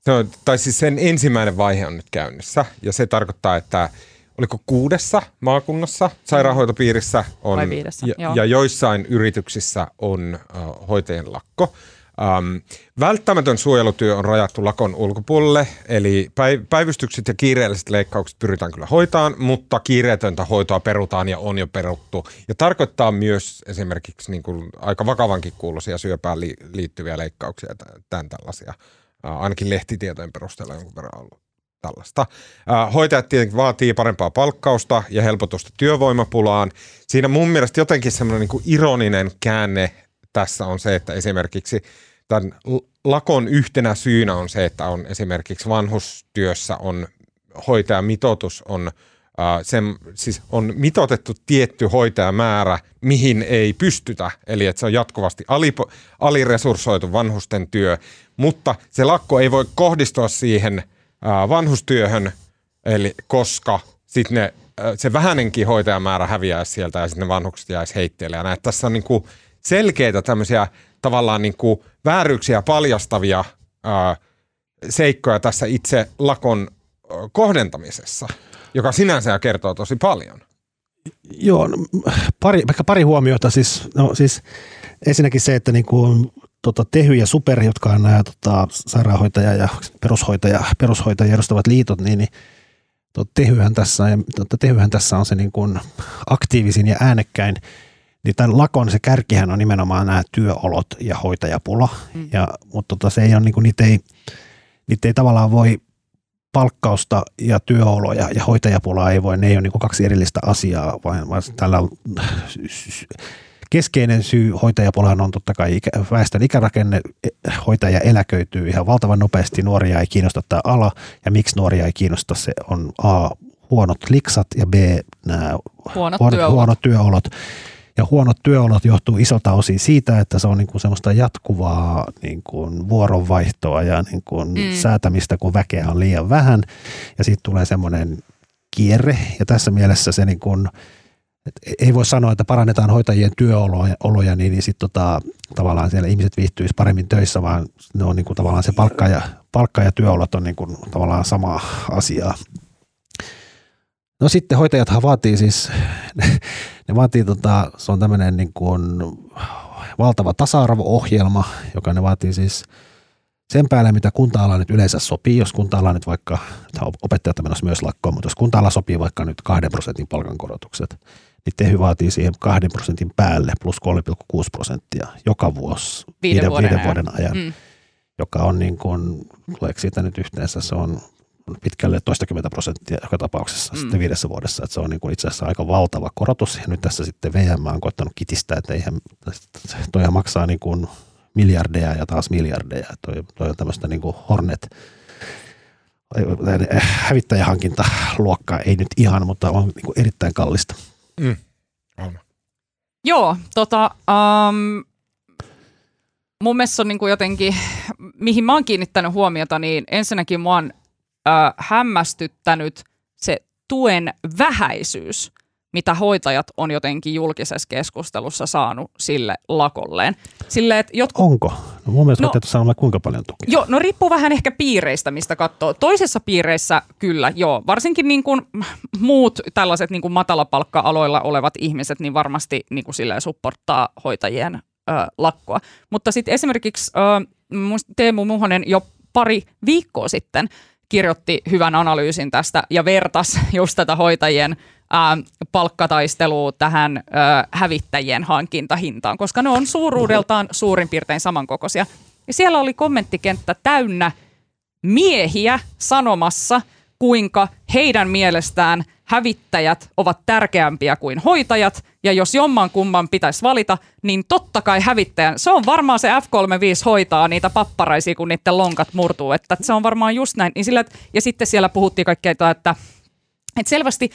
se on, tai siis sen ensimmäinen vaihe on nyt käynnissä, ja se tarkoittaa, että oliko kuudessa maakunnassa, sairaanhoitopiirissä on, Vai viidessä, ja, joo. ja joissain yrityksissä on uh, hoitajien lakko. Um, välttämätön suojelutyö on rajattu lakon ulkopuolelle, eli päiv- päivystykset ja kiireelliset leikkaukset pyritään kyllä hoitaan, mutta kiireetöntä hoitoa perutaan ja on jo peruttu. Ja tarkoittaa myös esimerkiksi niin kuin aika vakavankin kuuloisia syöpään li- liittyviä leikkauksia ja tämän tällaisia. Uh, ainakin lehtitietojen perusteella jonkun verran ollut tällaista. Hoitajat tietenkin vaatii parempaa palkkausta ja helpotusta työvoimapulaan. Siinä mun mielestä jotenkin semmoinen niin ironinen käänne tässä on se, että esimerkiksi tämän lakon yhtenä syynä on se, että on esimerkiksi vanhustyössä on hoitajamitoitus on sen, siis on mitotettu tietty hoitajamäärä, mihin ei pystytä, eli että se on jatkuvasti alipo, aliresurssoitu vanhusten työ, mutta se lakko ei voi kohdistua siihen vanhustyöhön, eli koska sitten ne, se vähänenkin hoitajamäärä häviäisi sieltä ja sitten ne vanhukset jäisi heitteille. Ja näet, tässä on niinku selkeitä tämmöisiä tavallaan niinku vääryyksiä paljastavia uh, seikkoja tässä itse lakon kohdentamisessa, joka sinänsä jo kertoo tosi paljon. Joo, no, pari, vaikka pari huomiota. Siis, no, siis ensinnäkin se, että niin kuin, tota, Tehy ja Super, jotka on nämä tota, sairaanhoitaja ja perushoitaja, perushoitajia edustavat liitot, niin, niin tota, Tehyhän, tässä, ja, tota, Tehyhän tässä on se niin kuin aktiivisin ja äänekkäin. Niin tämän lakon se kärkihän on nimenomaan nämä työolot ja hoitajapula. Mm. Ja, mutta tota, se ei ole, niin kuin, niitä, ei, niitä ei tavallaan voi palkkausta ja työoloja ja hoitajapulaa ei voi, ne ei ole niin kaksi erillistä asiaa, vaan, vaan tällä on keskeinen syy hoitajapulaan on totta kai ikä, väestön ikärakenne, hoitaja eläköityy ihan valtavan nopeasti, nuoria ei kiinnosta tämä ala, ja miksi nuoria ei kiinnosta, se on A, huonot liksat ja B, nämä Huonot huonot, työolot. huonot työolot. Ja huonot työolot johtuu isolta osin siitä, että se on niin kuin semmoista jatkuvaa niin kuin vuoronvaihtoa ja niin kuin mm. säätämistä, kun väkeä on liian vähän. Ja siitä tulee semmoinen kierre. Ja tässä mielessä se niin kuin, ei voi sanoa, että parannetaan hoitajien työoloja, oloja, niin, niin sitten tota, tavallaan siellä ihmiset viihtyisi paremmin töissä, vaan ne on niin kuin tavallaan se palkka ja, palkka ja työolot on niin kuin tavallaan sama asia. No sitten hoitajathan vaatii siis, ne vaatii tota, se on tämmöinen niin kuin valtava tasa-arvo-ohjelma, joka ne vaatii siis sen päälle, mitä kunta-ala nyt yleensä sopii, jos kunta-ala nyt vaikka, opettajat on menossa myös lakkoon, mutta jos kunta-ala sopii vaikka nyt kahden prosentin palkankorotukset, niin Tehy vaatii siihen kahden prosentin päälle plus 3,6 prosenttia joka vuosi Viiden viiden, vuoden viiden ajan. vuoden ajan, Mm. joka on niin kuin, tuleeko siitä nyt yhteensä, se on pitkälle toistakymmentä prosenttia joka tapauksessa mm. sitten viidessä vuodessa. Että se on niin kuin itse asiassa aika valtava korotus. Ja nyt tässä sitten VM on koittanut kitistää, että eihän, toihan maksaa niin kuin miljardeja ja taas miljardeja. Toi, toi on tämmöistä niin kuin Hornet, hävittäjähankintaluokkaa, ei nyt ihan, mutta on niin kuin erittäin kallista. Mm. Joo, tota, um, mun mielestä on niin kuin jotenkin, mihin mä oon kiinnittänyt huomiota, niin ensinnäkin mua on äh, hämmästyttänyt se tuen vähäisyys – mitä hoitajat on jotenkin julkisessa keskustelussa saanut sille lakolleen. Sille, että jotkut... Onko? No mun mielestä no, saanut kuinka paljon tukea. Joo, no riippuu vähän ehkä piireistä, mistä katsoo. Toisessa piireissä kyllä, joo. Varsinkin niin kuin muut tällaiset niin kuin matalapalkka-aloilla olevat ihmiset, niin varmasti niin kuin silleen supporttaa hoitajien ö, lakkoa. Mutta sitten esimerkiksi ö, Teemu Muhonen jo pari viikkoa sitten kirjoitti hyvän analyysin tästä ja vertas just tätä hoitajien ää, palkkataistelua tähän ää, hävittäjien hankintahintaan, koska ne on suuruudeltaan suurin piirtein samankokoisia. Ja siellä oli kommenttikenttä täynnä miehiä sanomassa, kuinka heidän mielestään hävittäjät ovat tärkeämpiä kuin hoitajat, ja jos jomman kumman pitäisi valita, niin totta kai hävittäjän. Se on varmaan se F-35 hoitaa niitä papparaisia, kun niiden lonkat murtuu, että se on varmaan just näin. Niin sillä, ja sitten siellä puhuttiin kaikkea, että, että selvästi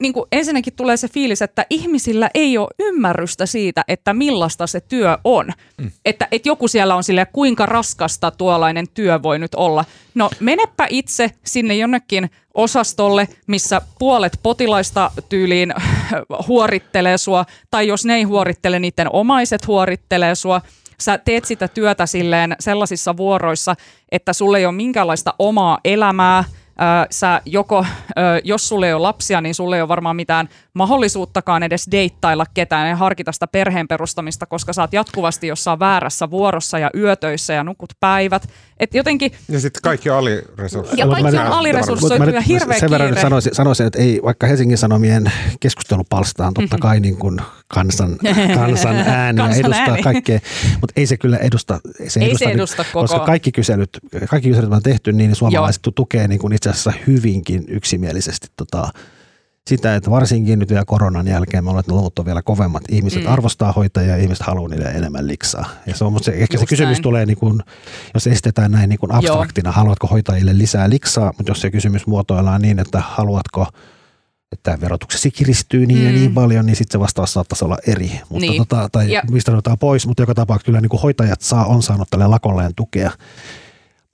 niin kuin ensinnäkin tulee se fiilis, että ihmisillä ei ole ymmärrystä siitä, että millaista se työ on. Mm. Että, että joku siellä on sille, kuinka raskasta tuollainen työ voi nyt olla. No menepä itse sinne jonnekin osastolle, missä puolet potilaista tyyliin *laughs* huorittelee sua, tai jos ne ei huorittele, niiden omaiset huorittelee sua. Sä teet sitä työtä silleen sellaisissa vuoroissa, että sulle ei ole minkäänlaista omaa elämää – sä joko, jos sulle ei ole lapsia, niin sulle ei ole varmaan mitään mahdollisuuttakaan edes deittailla ketään ja harkita sitä perheen perustamista, koska sä oot jatkuvasti jossain väärässä vuorossa ja yötöissä ja nukut päivät. Et jotenkin... Ja sitten kaikki on aliresurssoitu. Ja kaikki on aliresurssoitu ja hirveä Sen verran sanoisin, sanoisin, että ei vaikka Helsingin Sanomien keskustelupalstaan totta kai niin kuin kansan, *laughs* kansan ääniä kansan edustaa ääni. kaikkea, mutta ei se kyllä edusta. Se ei edusta, se edusta koko... Koska kaikki kyselyt, kaikki kyselyt on tehty, niin suomalaiset Joo. tukee niin kuin itse asiassa hyvinkin yksimielisesti tota, sitä, että varsinkin nyt vielä koronan jälkeen me olemme, että luvut on vielä kovemmat. Ihmiset mm. arvostaa hoitajia ja ihmiset haluaa niille enemmän liksaa. Ja se on, mutta se, ehkä se kysymys näin. tulee, niin kuin, jos estetään näin niin kuin abstraktina, Joo. haluatko hoitajille lisää liksaa, mutta jos se kysymys muotoillaan niin, että haluatko että verotuksesi kiristyy niin mm. ja niin paljon, niin sitten se vastaus saattaisi olla eri. Mutta niin. tota, tai ja. mistä otetaan pois, mutta joka tapauksessa kyllä niin kuin hoitajat saa, on saanut tälle lakolleen tukea.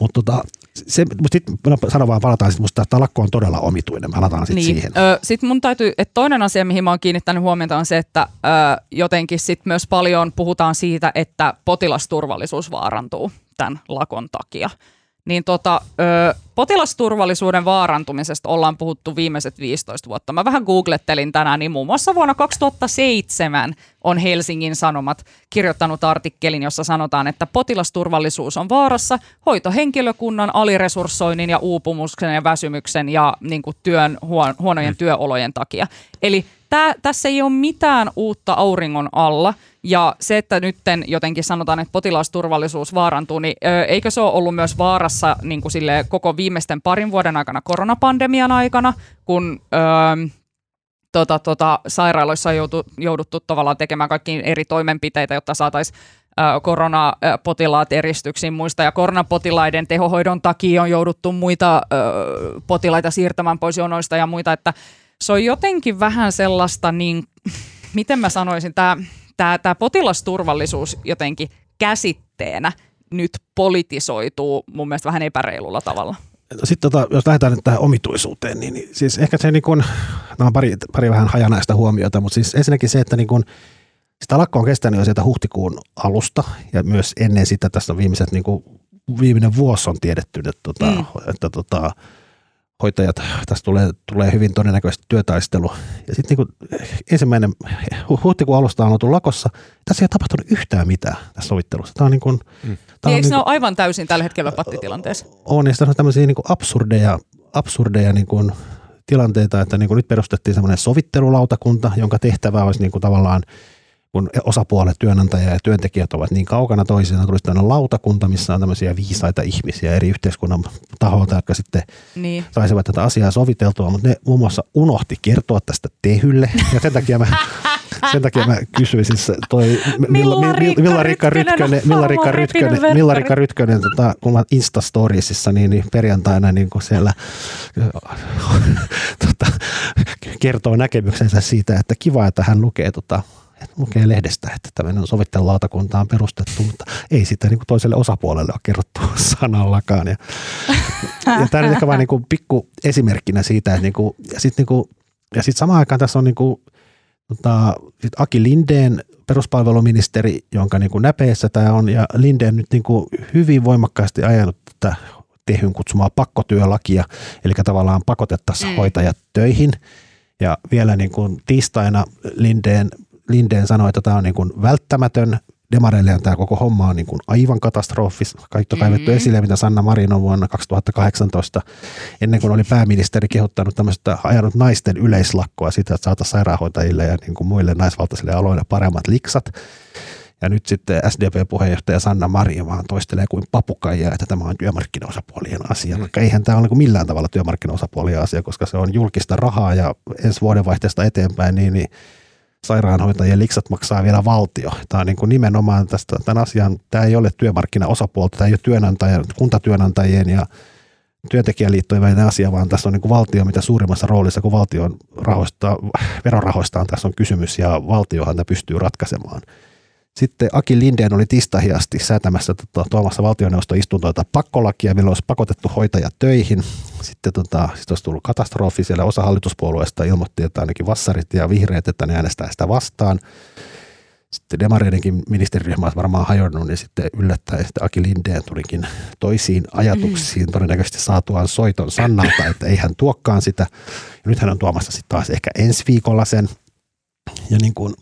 Mutta tota, se, mutta sitten sanon vaan, palataan sitten, musta tämä lakko on todella omituinen, palataan sitten niin. siihen. sitten mun täytyy, että toinen asia, mihin mä oon kiinnittänyt huomiota on se, että ö, jotenkin sitten myös paljon puhutaan siitä, että potilasturvallisuus vaarantuu tämän lakon takia niin tota, ö, potilasturvallisuuden vaarantumisesta ollaan puhuttu viimeiset 15 vuotta. Mä vähän googlettelin tänään, niin muun muassa vuonna 2007 on Helsingin Sanomat kirjoittanut artikkelin, jossa sanotaan, että potilasturvallisuus on vaarassa hoitohenkilökunnan aliresurssoinnin ja uupumuksen ja väsymyksen ja niin kuin työn, huonojen mm. työolojen takia. Eli tää, tässä ei ole mitään uutta auringon alla – ja se, että nyt jotenkin sanotaan, että potilasturvallisuus vaarantuu, niin ö, eikö se ole ollut myös vaarassa niin kuin sille koko viimeisten parin vuoden aikana koronapandemian aikana, kun ö, tota, tota, sairaaloissa on joutu, jouduttu tavallaan tekemään kaikki eri toimenpiteitä, jotta saataisiin koronapotilaat eristyksiin muista. Ja koronapotilaiden tehohoidon takia on jouduttu muita ö, potilaita siirtämään pois jonoista ja muita. Että se on jotenkin vähän sellaista, niin *laughs* miten mä sanoisin, tämä tämä, tämä potilasturvallisuus jotenkin käsitteenä nyt politisoituu mun mielestä vähän epäreilulla tavalla. Sitten tota, jos lähdetään nyt tähän omituisuuteen, niin, niin siis ehkä se niin kuin, nämä on pari, pari vähän hajanaista huomiota, mutta siis ensinnäkin se, että niin kuin, sitä lakko on kestänyt jo sieltä huhtikuun alusta ja myös ennen sitä tässä on viimeiset niin kuin, viimeinen vuosi on tiedetty, että, tota, mm. että tota, hoitajat, tässä tulee, tulee hyvin todennäköisesti työtaistelu. Ja sitten niin ensimmäinen huhtikuun alusta on oltu lakossa. Tässä ei ole tapahtunut yhtään mitään tässä sovittelussa. Tämä on niin kuin, mm. Tämä niin, on niin kuin, ole aivan täysin tällä hetkellä pattitilanteessa? On, ja on tämmöisiä niin kuin absurdeja, absurdeja niin kuin tilanteita, että niin kuin nyt perustettiin semmoinen sovittelulautakunta, jonka tehtävä olisi niin kuin tavallaan – kun osapuolet, työnantaja ja työntekijät ovat niin kaukana toisiaan, tulisi tämmöinen lautakunta, missä on tämmöisiä viisaita ihmisiä eri yhteiskunnan taholta, jotka sitten niin. saisivat tätä asiaa soviteltua, mutta ne muun muassa unohti kertoa tästä tehylle, ja sen takia mä *laughs* sen takia mä kysyisin se toi Milla-Riikka Milla-Riikka Rytkönen harmaa Rytkönen, repinen Milla-Riikka Rytkönen tota, kun mä Instastoriesissa niin, niin perjantaina niin kuin siellä *laughs* tota, kertoo näkemyksensä siitä, että kiva, että hän lukee tota, lukee lehdestä, että tämmöinen sovittelulautakunta on perustettu, mutta ei sitä niin kuin toiselle osapuolelle ole kerrottu *laughs* sanallakaan. Ja, ja tämä on ehkä vain niin pikku esimerkkinä siitä, että niin kuin, ja sitten niin ja sit samaan aikaan tässä on niin kuin, tota, sit Aki Lindeen peruspalveluministeri, jonka niin kuin näpeessä tämä on, ja Lindeen nyt niin kuin hyvin voimakkaasti ajanut tätä tehyn kutsumaa pakkotyölakia, eli tavallaan pakotettaisiin mm. hoitajat töihin. Ja vielä niin kuin tiistaina Lindeen Lindeen sanoi, että tämä on niin kuin välttämätön. Demareille tämä koko homma on niin kuin aivan katastrofis. Kaikki on kaivettu mm-hmm. esille, mitä Sanna Marin on vuonna 2018, ennen kuin oli pääministeri kehottanut tämmöistä ajanut naisten yleislakkoa sitä, että saataisiin sairaanhoitajille ja niin kuin muille naisvaltaisille aloille paremmat liksat. Ja nyt sitten SDP-puheenjohtaja Sanna Marin vaan toistelee kuin papukaija, että tämä on työmarkkinaosapuolien asia. Mm. Eihän tämä ole niin millään tavalla työmarkkinaosapuolien asia, koska se on julkista rahaa ja ensi vuodenvaihteesta eteenpäin, niin, niin sairaanhoitajien liksat maksaa vielä valtio. Tämä on niin kuin nimenomaan tästä, tämän asian, tämä ei ole työmarkkinaosapuolta, tämä ei ole työnantajien, kuntatyönantajien ja työntekijäliittojen välinen asia, vaan tässä on niin kuin valtio mitä suurimmassa roolissa, kun valtion rahoista, verorahoistaan tässä on kysymys ja valtiohan tämä pystyy ratkaisemaan. Sitten Aki Lindeen oli tistahiasti säätämässä tota, tuomassa valtioneuvoston istuntoita pakkolakia, millä olisi pakotettu hoitajat töihin. Sitten tota, sit olisi tullut katastrofi, siellä osa hallituspuolueesta ilmoitti, että ainakin vassarit ja vihreät, että ne äänestää sitä vastaan. Sitten demareidenkin ministeriryhmä olisi varmaan hajonnut, niin sitten yllättäen sitten Aki Lindeen tulikin toisiin ajatuksiin, mm. todennäköisesti saatuaan soiton Sannalta, että ei hän tuokkaan sitä. Ja nyt hän on tuomassa sitten taas ehkä ensi viikolla sen – ja niin kuin,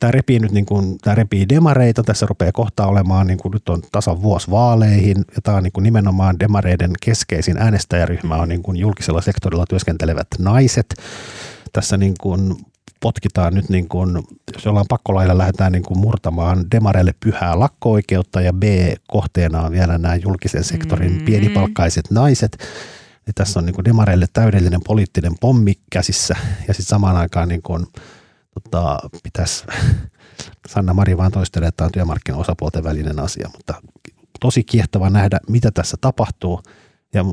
tämä repii nyt niin kuin, tämä repii demareita, tässä rupeaa kohta olemaan, niin kuin nyt on tasan vuosi vaaleihin, ja tämä on niin kuin nimenomaan demareiden keskeisin äänestäjäryhmä on niin kuin julkisella sektorilla työskentelevät naiset. Tässä niin kuin potkitaan nyt, niin kuin, jos jollain pakkolailla lähdetään niin kuin murtamaan demareille pyhää lakko-oikeutta, ja B, kohteena on vielä nämä julkisen sektorin mm-hmm. pienipalkkaiset naiset, niin tässä on niin kuin demareille täydellinen poliittinen pommi käsissä, ja sitten samaan aikaan niin kuin, tota, pitäisi, *laughs* Sanna Mari vaan toistelee, että tämä on työmarkkinaosapuolten välinen asia, mutta tosi kiehtova nähdä, mitä tässä tapahtuu. Ja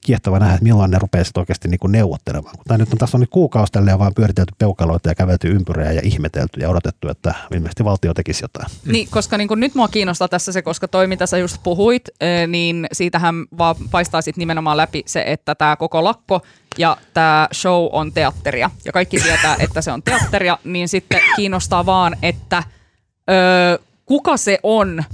kiehtova nähdä, että milloin ne rupeaa sitten oikeasti niin kuin neuvottelemaan. Kun nyt on, tässä on nyt kuukausi tälleen vaan pyöritelty peukaloita ja kävelty ympyrää ja ihmetelty ja odotettu, että ilmeisesti valtio tekisi jotain. Niin, koska niin kuin nyt mua kiinnostaa tässä se, koska toi mitä sä just puhuit, niin siitähän vaan paistaa sitten nimenomaan läpi se, että tämä koko lakko ja tämä show on teatteria ja kaikki tietää, *laughs* että se on teatteria, niin sitten kiinnostaa vaan, että ö, kuka se on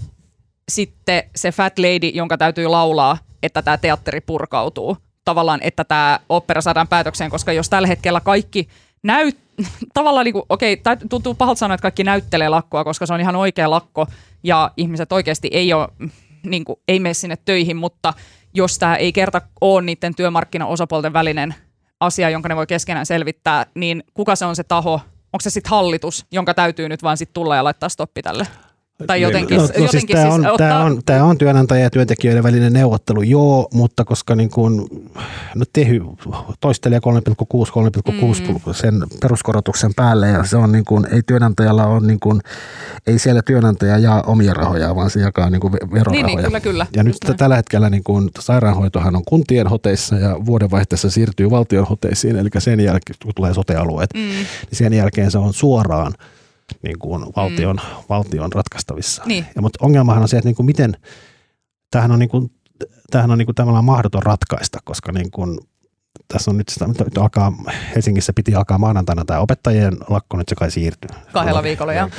sitten se fat lady, jonka täytyy laulaa että tämä teatteri purkautuu. Tavallaan, että tämä opera saadaan päätökseen, koska jos tällä hetkellä kaikki näyt, *laughs* tavallaan niin kuin, okei, tuntuu pahalta sanoa, että kaikki näyttelee lakkoa, koska se on ihan oikea lakko ja ihmiset oikeasti ei ole, niin kuin, ei mene sinne töihin, mutta jos tämä ei kerta ole niiden työmarkkinaosapuolten välinen asia, jonka ne voi keskenään selvittää, niin kuka se on se taho, onko se sitten hallitus, jonka täytyy nyt vaan sitten tulla ja laittaa stoppi tälle? Tai jotenkin, no, no siis jotenkin siis tämä, on, siis tämä, on, tämä on työnantaja- ja työntekijöiden välinen neuvottelu, joo, mutta koska niin kuin, no Tehy toistelee 3,6, 3,6 mm. sen peruskorotuksen päälle ja se on niin kuin, ei työnantajalla on niin kuin, ei siellä työnantaja jaa omia rahoja, vaan se jakaa niin kuin verorahoja. Niin, niin, kyllä, kyllä. Ja nyt näin. tällä hetkellä niin kuin, sairaanhoitohan on kuntien hoteissa ja vuodenvaihteessa siirtyy valtion hoteisiin, eli sen jälkeen, kun tulee sotealueet, mm. niin sen jälkeen se on suoraan – niin kuin valtion, mm. valtion ratkaistavissa. Niin. Ja, mutta ongelmahan on se, että niin kuin miten, tämähän on, niin kuin, tämähän on niin kuin tavallaan mahdoton ratkaista, koska niin kuin, tässä on nyt, sitä, nyt alkaa, Helsingissä piti alkaa maanantaina tämä opettajien lakko, nyt se kai siirtyy. Kahdella viikolla, joo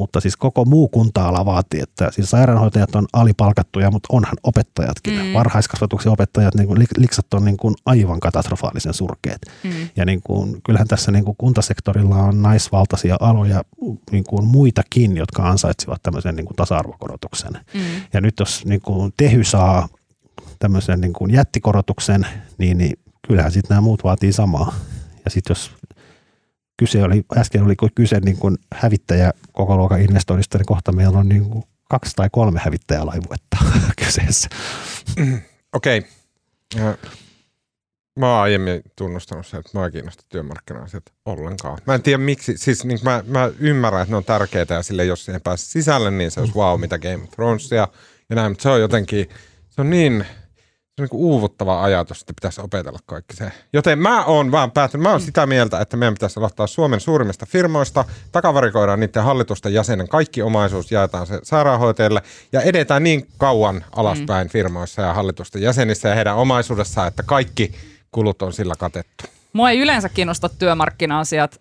mutta siis koko muu kunta-ala vaatii, että siis sairaanhoitajat on alipalkattuja, mutta onhan opettajatkin. Mm. Varhaiskasvatuksen opettajat, niin kuin, liksat on niin kuin aivan katastrofaalisen surkeet. Mm. Ja niin kuin, kyllähän tässä niin kuin kuntasektorilla on naisvaltaisia aloja niin kuin muitakin, jotka ansaitsivat tämmöisen niin kuin tasa-arvokorotuksen. Mm. Ja nyt jos niin kuin Tehy saa tämmöisen niin kuin jättikorotuksen, niin, niin kyllähän sitten nämä muut vaatii samaa. Ja sitten jos kyse oli, äsken oli kyse niin kuin hävittäjä koko luokan investoinnista, niin kohta meillä on niin kuin kaksi tai kolme hävittäjälaivuetta *laughs* kyseessä. Okei. Okay. Mä oon aiemmin tunnustanut sen, että mä en kiinnosta työmarkkina-asiat ollenkaan. Mä en tiedä miksi, siis niin mä, mä ymmärrän, että ne on tärkeitä ja sille jos siihen pääsee sisälle, niin se olisi wow, mitä Game of Thronesia ja näin, mutta se on jotenkin, se on niin, se on niin uuvuttava ajatus, että pitäisi opetella kaikki se. Joten mä oon vaan päätynyt, mä oon sitä mieltä, että meidän pitäisi aloittaa Suomen suurimmista firmoista, takavarikoidaan niiden hallitusten jäsenen kaikki omaisuus, jaetaan se sairaanhoitajille ja edetään niin kauan alaspäin mm. firmoissa ja hallitusten jäsenissä ja heidän omaisuudessaan, että kaikki kulut on sillä katettu. Mua ei yleensä kiinnosta työmarkkina-asiat,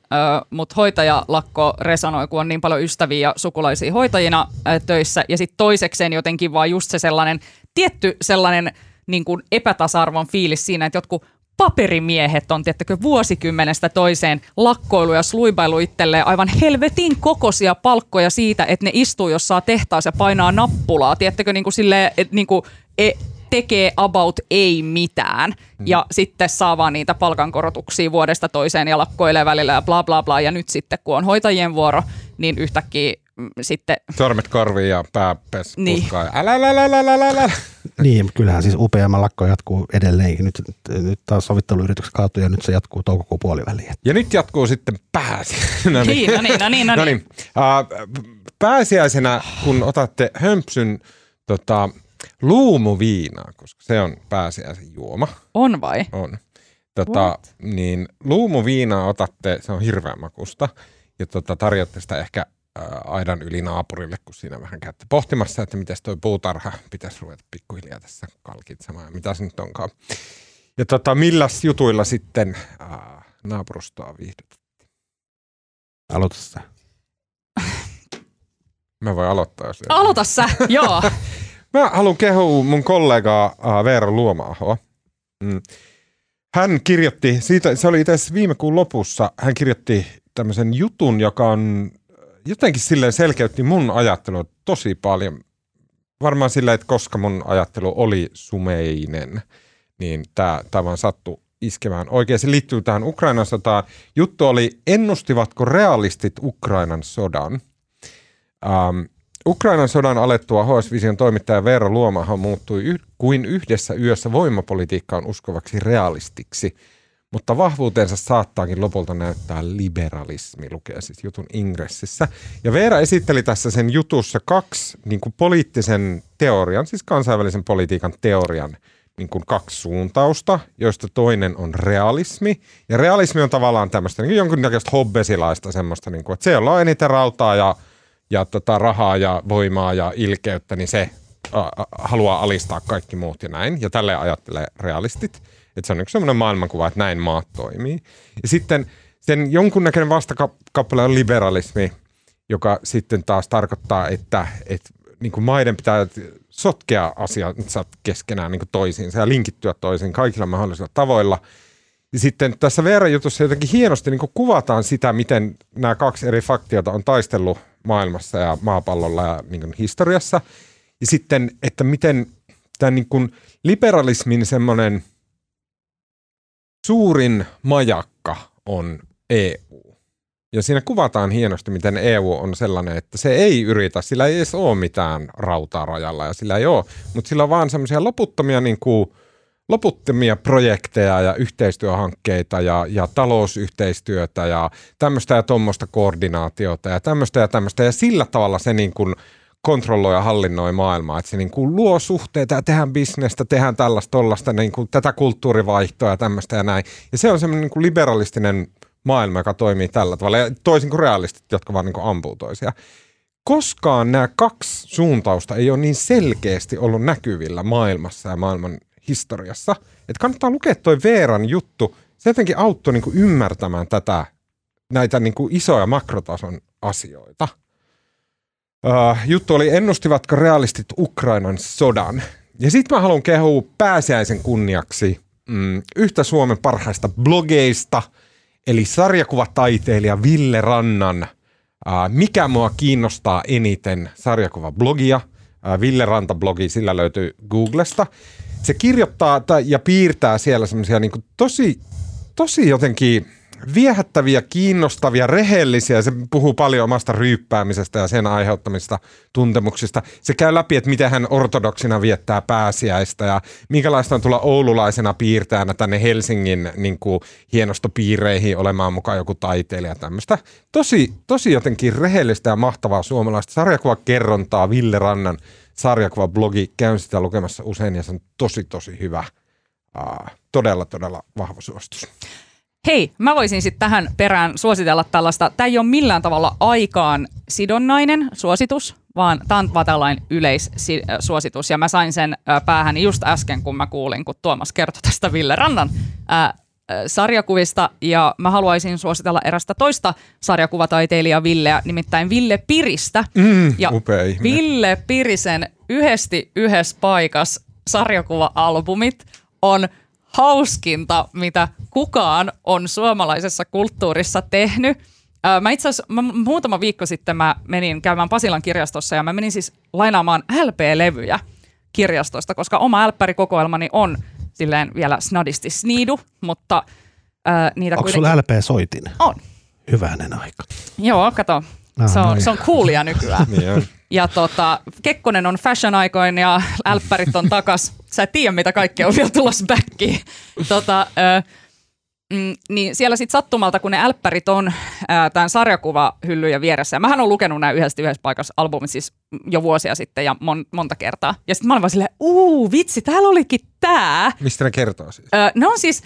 mutta hoitajalakko resonoi, kun on niin paljon ystäviä ja sukulaisia hoitajina töissä. Ja sitten toisekseen jotenkin vaan just se sellainen tietty sellainen niin kuin epätasa-arvon fiilis siinä, että jotkut paperimiehet on, tiettäkö, vuosikymmenestä toiseen lakkoilu ja sluibailu itselleen aivan helvetin kokoisia palkkoja siitä, että ne istuu jossain tehtaassa ja painaa nappulaa. Tiettäkö, niin kuin silleen, että niin kuin, e, tekee about ei mitään mm. ja sitten saa vaan niitä palkankorotuksia vuodesta toiseen ja lakkoilee välillä ja bla bla bla. Ja nyt sitten kun on hoitajien vuoro, niin yhtäkkiä mm, sitten... Sormet korviin ja pää pes, niin. puskaa. Älä, älä, älä, älä, älä, älä. Niin, kyllähän siis UPM lakko jatkuu edelleenkin. Nyt, nyt taas sovitteluyritykset kaatui ja nyt se jatkuu toukokuun puoliväliin. Ja nyt jatkuu sitten pääsi. *laughs* no niin, no niin, no niin. No niin. no niin. Uh, pääsiäisenä, kun otatte hömpsyn tota, luumuviinaa, koska se on pääsiäisen juoma. On vai? On. Tota, niin luumuviinaa otatte, se on hirveän makusta, ja tota, tarjotte sitä ehkä aidan yli naapurille, kun siinä vähän käytte pohtimassa, että miten toi puutarha pitäisi ruveta pikkuhiljaa tässä kalkitsemaan, ja mitä se nyt onkaan. Ja tota, milläs jutuilla sitten ää, naapurustoa viihdytettiin? Aloita sä. *laughs* Mä voin aloittaa, jos... Aloita sä, joo. *laughs* Mä haluan kehua mun kollegaa Veera Luomaahoa. Mm. Hän kirjoitti, siitä, se oli itse asiassa viime kuun lopussa, hän kirjoitti tämmöisen jutun, joka on jotenkin silleen selkeytti mun ajattelua tosi paljon. Varmaan sillä, että koska mun ajattelu oli sumeinen, niin tämä vaan sattui iskemään oikein. Se liittyy tähän Ukrainan sotaan. Juttu oli, ennustivatko realistit Ukrainan sodan? Um, Ukrainan sodan alettua HS Vision toimittaja Veera Luomahan muuttui y- kuin yhdessä yössä voimapolitiikkaan uskovaksi realistiksi, mutta vahvuutensa saattaakin lopulta näyttää liberalismi, lukee siis jutun ingressissä. Ja Veera esitteli tässä sen jutussa kaksi niin kuin poliittisen teorian, siis kansainvälisen politiikan teorian niin kuin kaksi suuntausta, joista toinen on realismi. Ja realismi on tavallaan tämmöistä niin jonkinnäköistä hobbesilaista semmoista, niin kuin, että se, jolla on eniten rautaa ja ja tota, rahaa ja voimaa ja ilkeyttä, niin se haluaa alistaa kaikki muut ja näin. Ja tälle ajattelee realistit. Että se on yksi sellainen maailmankuva, että näin maat toimii. Ja sitten sen jonkunnäköinen vastakappale on liberalismi, joka sitten taas tarkoittaa, että, että niin kuin maiden pitää sotkea asiat keskenään niin kuin toisiinsa ja linkittyä toisiin kaikilla mahdollisilla tavoilla. Ja sitten tässä Veera-jutussa jotenkin hienosti niin kuin kuvataan sitä, miten nämä kaksi eri faktiota on taistellut maailmassa ja maapallolla ja niin kuin historiassa. Ja sitten, että miten tämä niin liberalismin semmoinen suurin majakka on EU. Ja siinä kuvataan hienosti, miten EU on sellainen, että se ei yritä, sillä ei edes ole mitään rautaa rajalla ja sillä ei ole, mutta sillä on vaan semmoisia loputtomia niin loputtomia projekteja ja yhteistyöhankkeita ja, ja talousyhteistyötä ja tämmöistä ja tuommoista koordinaatiota ja tämmöistä ja tämmöistä. Ja sillä tavalla se niin kuin kontrolloi ja hallinnoi maailmaa, että se niin kuin luo suhteita ja tehdään bisnestä, tehdään tällaista tollaista, niin kuin tätä kulttuurivaihtoa ja tämmöistä ja näin. Ja se on semmoinen niin kuin liberalistinen maailma, joka toimii tällä tavalla, ja toisin kuin realistit, jotka vaan niin kuin ampuu toisia. Koskaan nämä kaksi suuntausta ei ole niin selkeästi ollut näkyvillä maailmassa ja maailman historiassa. Että kannattaa lukea toi Veeran juttu. Se jotenkin auttoi niin kuin ymmärtämään tätä, näitä niin kuin isoja makrotason asioita. Uh, juttu oli, ennustivatko realistit Ukrainan sodan? Ja sitten mä haluan kehua pääsiäisen kunniaksi mm, yhtä Suomen parhaista blogeista, eli sarjakuvataiteilija Ville Rannan uh, Mikä mua kiinnostaa eniten sarjakuvablogia. Uh, Ville Ranta-blogi, sillä löytyy Googlesta se kirjoittaa ja piirtää siellä semmoisia niin tosi, tosi jotenkin viehättäviä, kiinnostavia, rehellisiä. Se puhuu paljon omasta ryyppäämisestä ja sen aiheuttamista tuntemuksista. Se käy läpi, että miten hän ortodoksina viettää pääsiäistä ja minkälaista on tulla oululaisena piirtäjänä tänne Helsingin niin kuin, hienostopiireihin olemaan mukaan joku taiteilija tämmöistä. Tosi, tosi jotenkin rehellistä ja mahtavaa suomalaista sarjakuvakerrontaa Ville Rannan sarjakuvablogi. Käyn sitä lukemassa usein ja se on tosi, tosi hyvä. Uh, todella, todella vahva suositus. Hei, mä voisin sitten tähän perään suositella tällaista, tämä ei ole millään tavalla aikaan sidonnainen suositus, vaan tämä on vaan tällainen yleissuositus. Ja mä sain sen päähän just äsken, kun mä kuulin, kun Tuomas kertoi tästä Ville Rannan ää, sarjakuvista. Ja mä haluaisin suositella erästä toista sarjakuvataiteilijaa Villeä, nimittäin Ville Piristä. Mm, ja upea ihminen. Ville Pirisen yhdesti yhdessä paikas sarjakuva-albumit on hauskinta, mitä kukaan on suomalaisessa kulttuurissa tehnyt. Mä itse asiassa mä, muutama viikko sitten mä menin käymään Pasilan kirjastossa ja mä menin siis lainaamaan LP-levyjä kirjastosta, koska oma LP-kokoelmani on silleen vielä snadisti sniidu, mutta ää, niitä Onko kuitenkin... sulla LP-soitin? On. Hyvänen aika. Joo, kato. Ah, se, on, noin. se on coolia nykyään. *laughs* Niin on. Ja tota, Kekkonen on fashion aikoin ja älppärit on takas. Sä et tiedä, mitä kaikkea on vielä tulossa backiin. Tota, ö, mm, niin siellä sitten sattumalta, kun ne älppärit on tämän sarjakuvahyllyjä vieressä. Ja mähän on lukenut nämä yhdessä yhdessä paikassa albumit siis jo vuosia sitten ja mon, monta kertaa. Ja sitten mä olin vaan silleen, uu vitsi, täällä olikin tää. Mistä ne kertoo siis? Ö, ne on siis,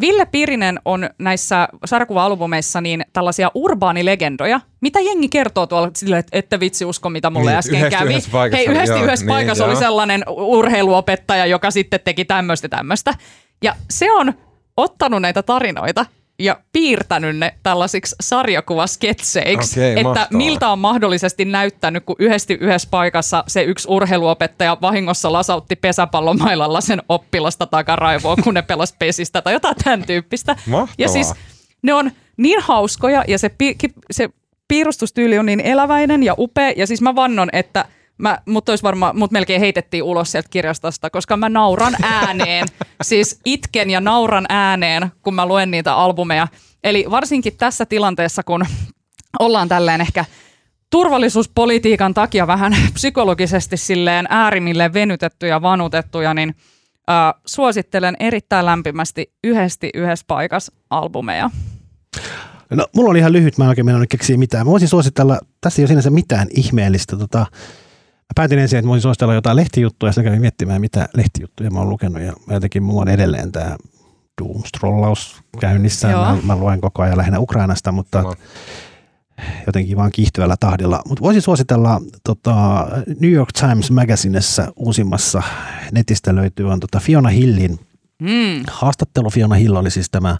Ville Pirinen on näissä sarjakuva-albumeissa niin tällaisia urbaanilegendoja, mitä jengi kertoo tuolla silleen, että ette vitsi usko, mitä mulle Niin, äsken yhdessä kävi. yhdessä paikassa Hei, oli, yhdessä joo, yhdessä niin, paikassa oli joo. sellainen urheiluopettaja, joka sitten teki tämmöistä tämmöistä. Ja se on ottanut näitä tarinoita ja piirtänyt ne tällaisiksi sarjakuvasketseiksi, Okei, että mahtavaa. miltä on mahdollisesti näyttänyt, kun yhdesti yhdessä paikassa se yksi urheiluopettaja vahingossa lasautti pesäpallomailalla sen oppilasta takaraivoa, kun ne pelas pesistä tai jotain tämän tyyppistä. Mahtavaa. Ja siis ne on niin hauskoja ja se, pi- se piirustustyyli on niin eläväinen ja upea. Ja siis mä vannon, että mä, mut, olisi varma, mut melkein heitettiin ulos sieltä kirjastosta, koska mä nauran ääneen. *laughs* siis itken ja nauran ääneen, kun mä luen niitä albumeja. Eli varsinkin tässä tilanteessa, kun ollaan tälleen ehkä turvallisuuspolitiikan takia vähän *laughs* psykologisesti silleen äärimmille venytettyjä ja vanutettuja, niin äh, suosittelen erittäin lämpimästi yhdesti yhdessä paikassa albumeja. No, mulla on ihan lyhyt, mä en oikein mennä keksiä mitään. Mä voisin suositella, tässä ei ole sinänsä mitään ihmeellistä. Tota, mä päätin ensin, että voisin suositella jotain lehtijuttuja, ja sitten kävin miettimään, mitä lehtijuttuja mä oon lukenut. Ja mä jotenkin, mulla on edelleen tämä Doomstrollaus käynnissä. Joo. Mä, mä, luen koko ajan lähinnä Ukrainasta, mutta Sama. jotenkin vaan kiihtyvällä tahdilla. Mutta voisin suositella tota, New York Times Magazinessa uusimmassa netistä löytyy on tota Fiona Hillin Mm. haastattelu. Fiona Hill oli siis tämä,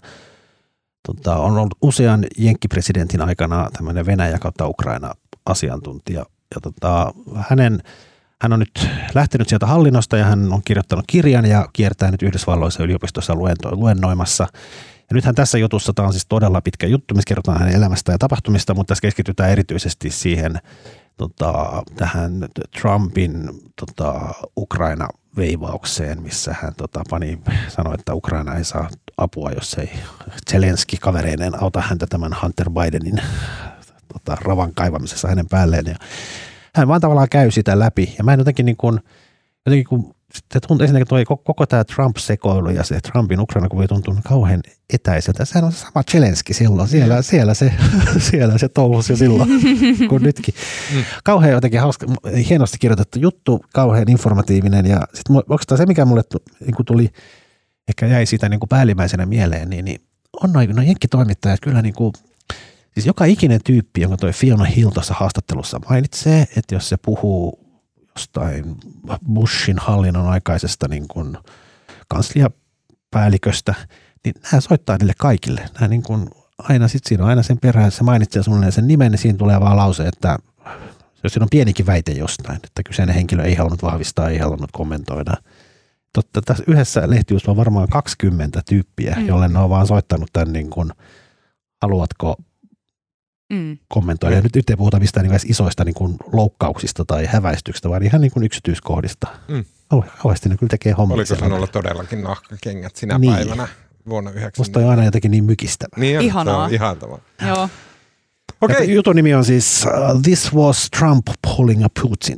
tota, on ollut usean jenkkipresidentin aikana tämmöinen Venäjä kautta Ukraina asiantuntija. Ja tota, hänen, hän on nyt lähtenyt sieltä hallinnosta ja hän on kirjoittanut kirjan ja kiertää nyt Yhdysvalloissa yliopistossa luento, luennoimassa. Ja nythän tässä jutussa, tämä on siis todella pitkä juttu, missä kerrotaan hänen elämästä ja tapahtumista, mutta tässä keskitytään erityisesti siihen tota, tähän Trumpin tota, Ukraina-veivaukseen, missä hän tota, pani, sanoi, että Ukraina ei saa apua, jos ei Zelenski kavereineen auta häntä tämän Hunter Bidenin tota, ravan kaivamisessa hänen päälleen. Ja hän vaan tavallaan käy sitä läpi. Ja mä en jotenkin niin kuin, jotenkin kun se tuntuu ensinnäkin toi koko, koko tämä Trump-sekoilu ja se Trumpin Ukraina kuvio tuntuu kauhean etäiseltä. Sehän on se sama Zelenski silloin. Siellä, siellä, se, *laughs* siellä se touhusi jo silloin *laughs* kuin nytkin. Kauhean jotenkin hauska, hienosti kirjoitettu juttu, kauhean informatiivinen. Ja sitten oikeastaan se, mikä mulle niin tuli, ehkä jäi siitä niin kuin päällimmäisenä mieleen, niin, niin on noin no jenkkitoimittajat kyllä niin kuin, siis joka ikinen tyyppi, jonka toi Fiona Hill tuossa haastattelussa mainitsee, että jos se puhuu jostain Bushin hallinnon aikaisesta niin kuin kansliapäälliköstä, niin nämä soittaa niille kaikille. Nämä niin kuin aina, sit siinä on aina sen perään, se mainitsee suunnilleen sen nimen, niin siinä tulee vaan lause, että jos siinä on pienikin väite jostain, että kyseinen henkilö ei halunnut vahvistaa, ei halunnut kommentoida. Totta, tässä yhdessä lehtijussa on varmaan 20 tyyppiä, mm. jolle ne on vaan soittanut tämän niin kuin, haluatko Mm. kommentoida. Ja nyt, nyt ei puhuta mistään niin isoista niin kuin loukkauksista tai häväistyksistä, vaan ihan niin kuin yksityiskohdista. Mm. Kauhe- Kauheasti ne kyllä tekee hommaa. Oliko siellä. sinulla todellakin nahkakengät sinä Niin. päivänä? vuonna Musta 90. on aina jotenkin niin mykistävä. Niin on, Ihanaa. Ihanaa. Joo. Okei, Ja Jutun nimi on siis uh, This was Trump pulling a Putin.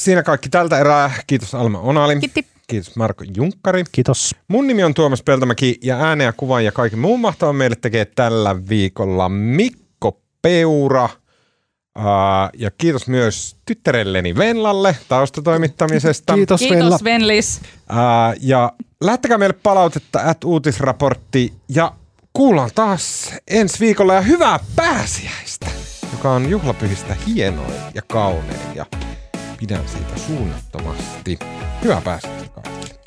siinä kaikki tältä erää. Kiitos Alma Onali. Kiitti. Kiitos Marko Junkkari. Kiitos. Mun nimi on Tuomas Peltomäki ja äänen ja kuvan ja kaiken muun mahtavan meille tekee tällä viikolla Mikko Peura. Uh, ja kiitos myös tyttärelleni Venlalle taustatoimittamisesta. Kiitos. Kiitos Venlis. Uh, ja lähettäkää meille palautetta at uutisraportti ja kuullaan taas ensi viikolla ja hyvää pääsiäistä, joka on juhlapyhistä hienoin ja kaunein ja pidän siitä suunnattomasti. Hyvää päästä kaikille.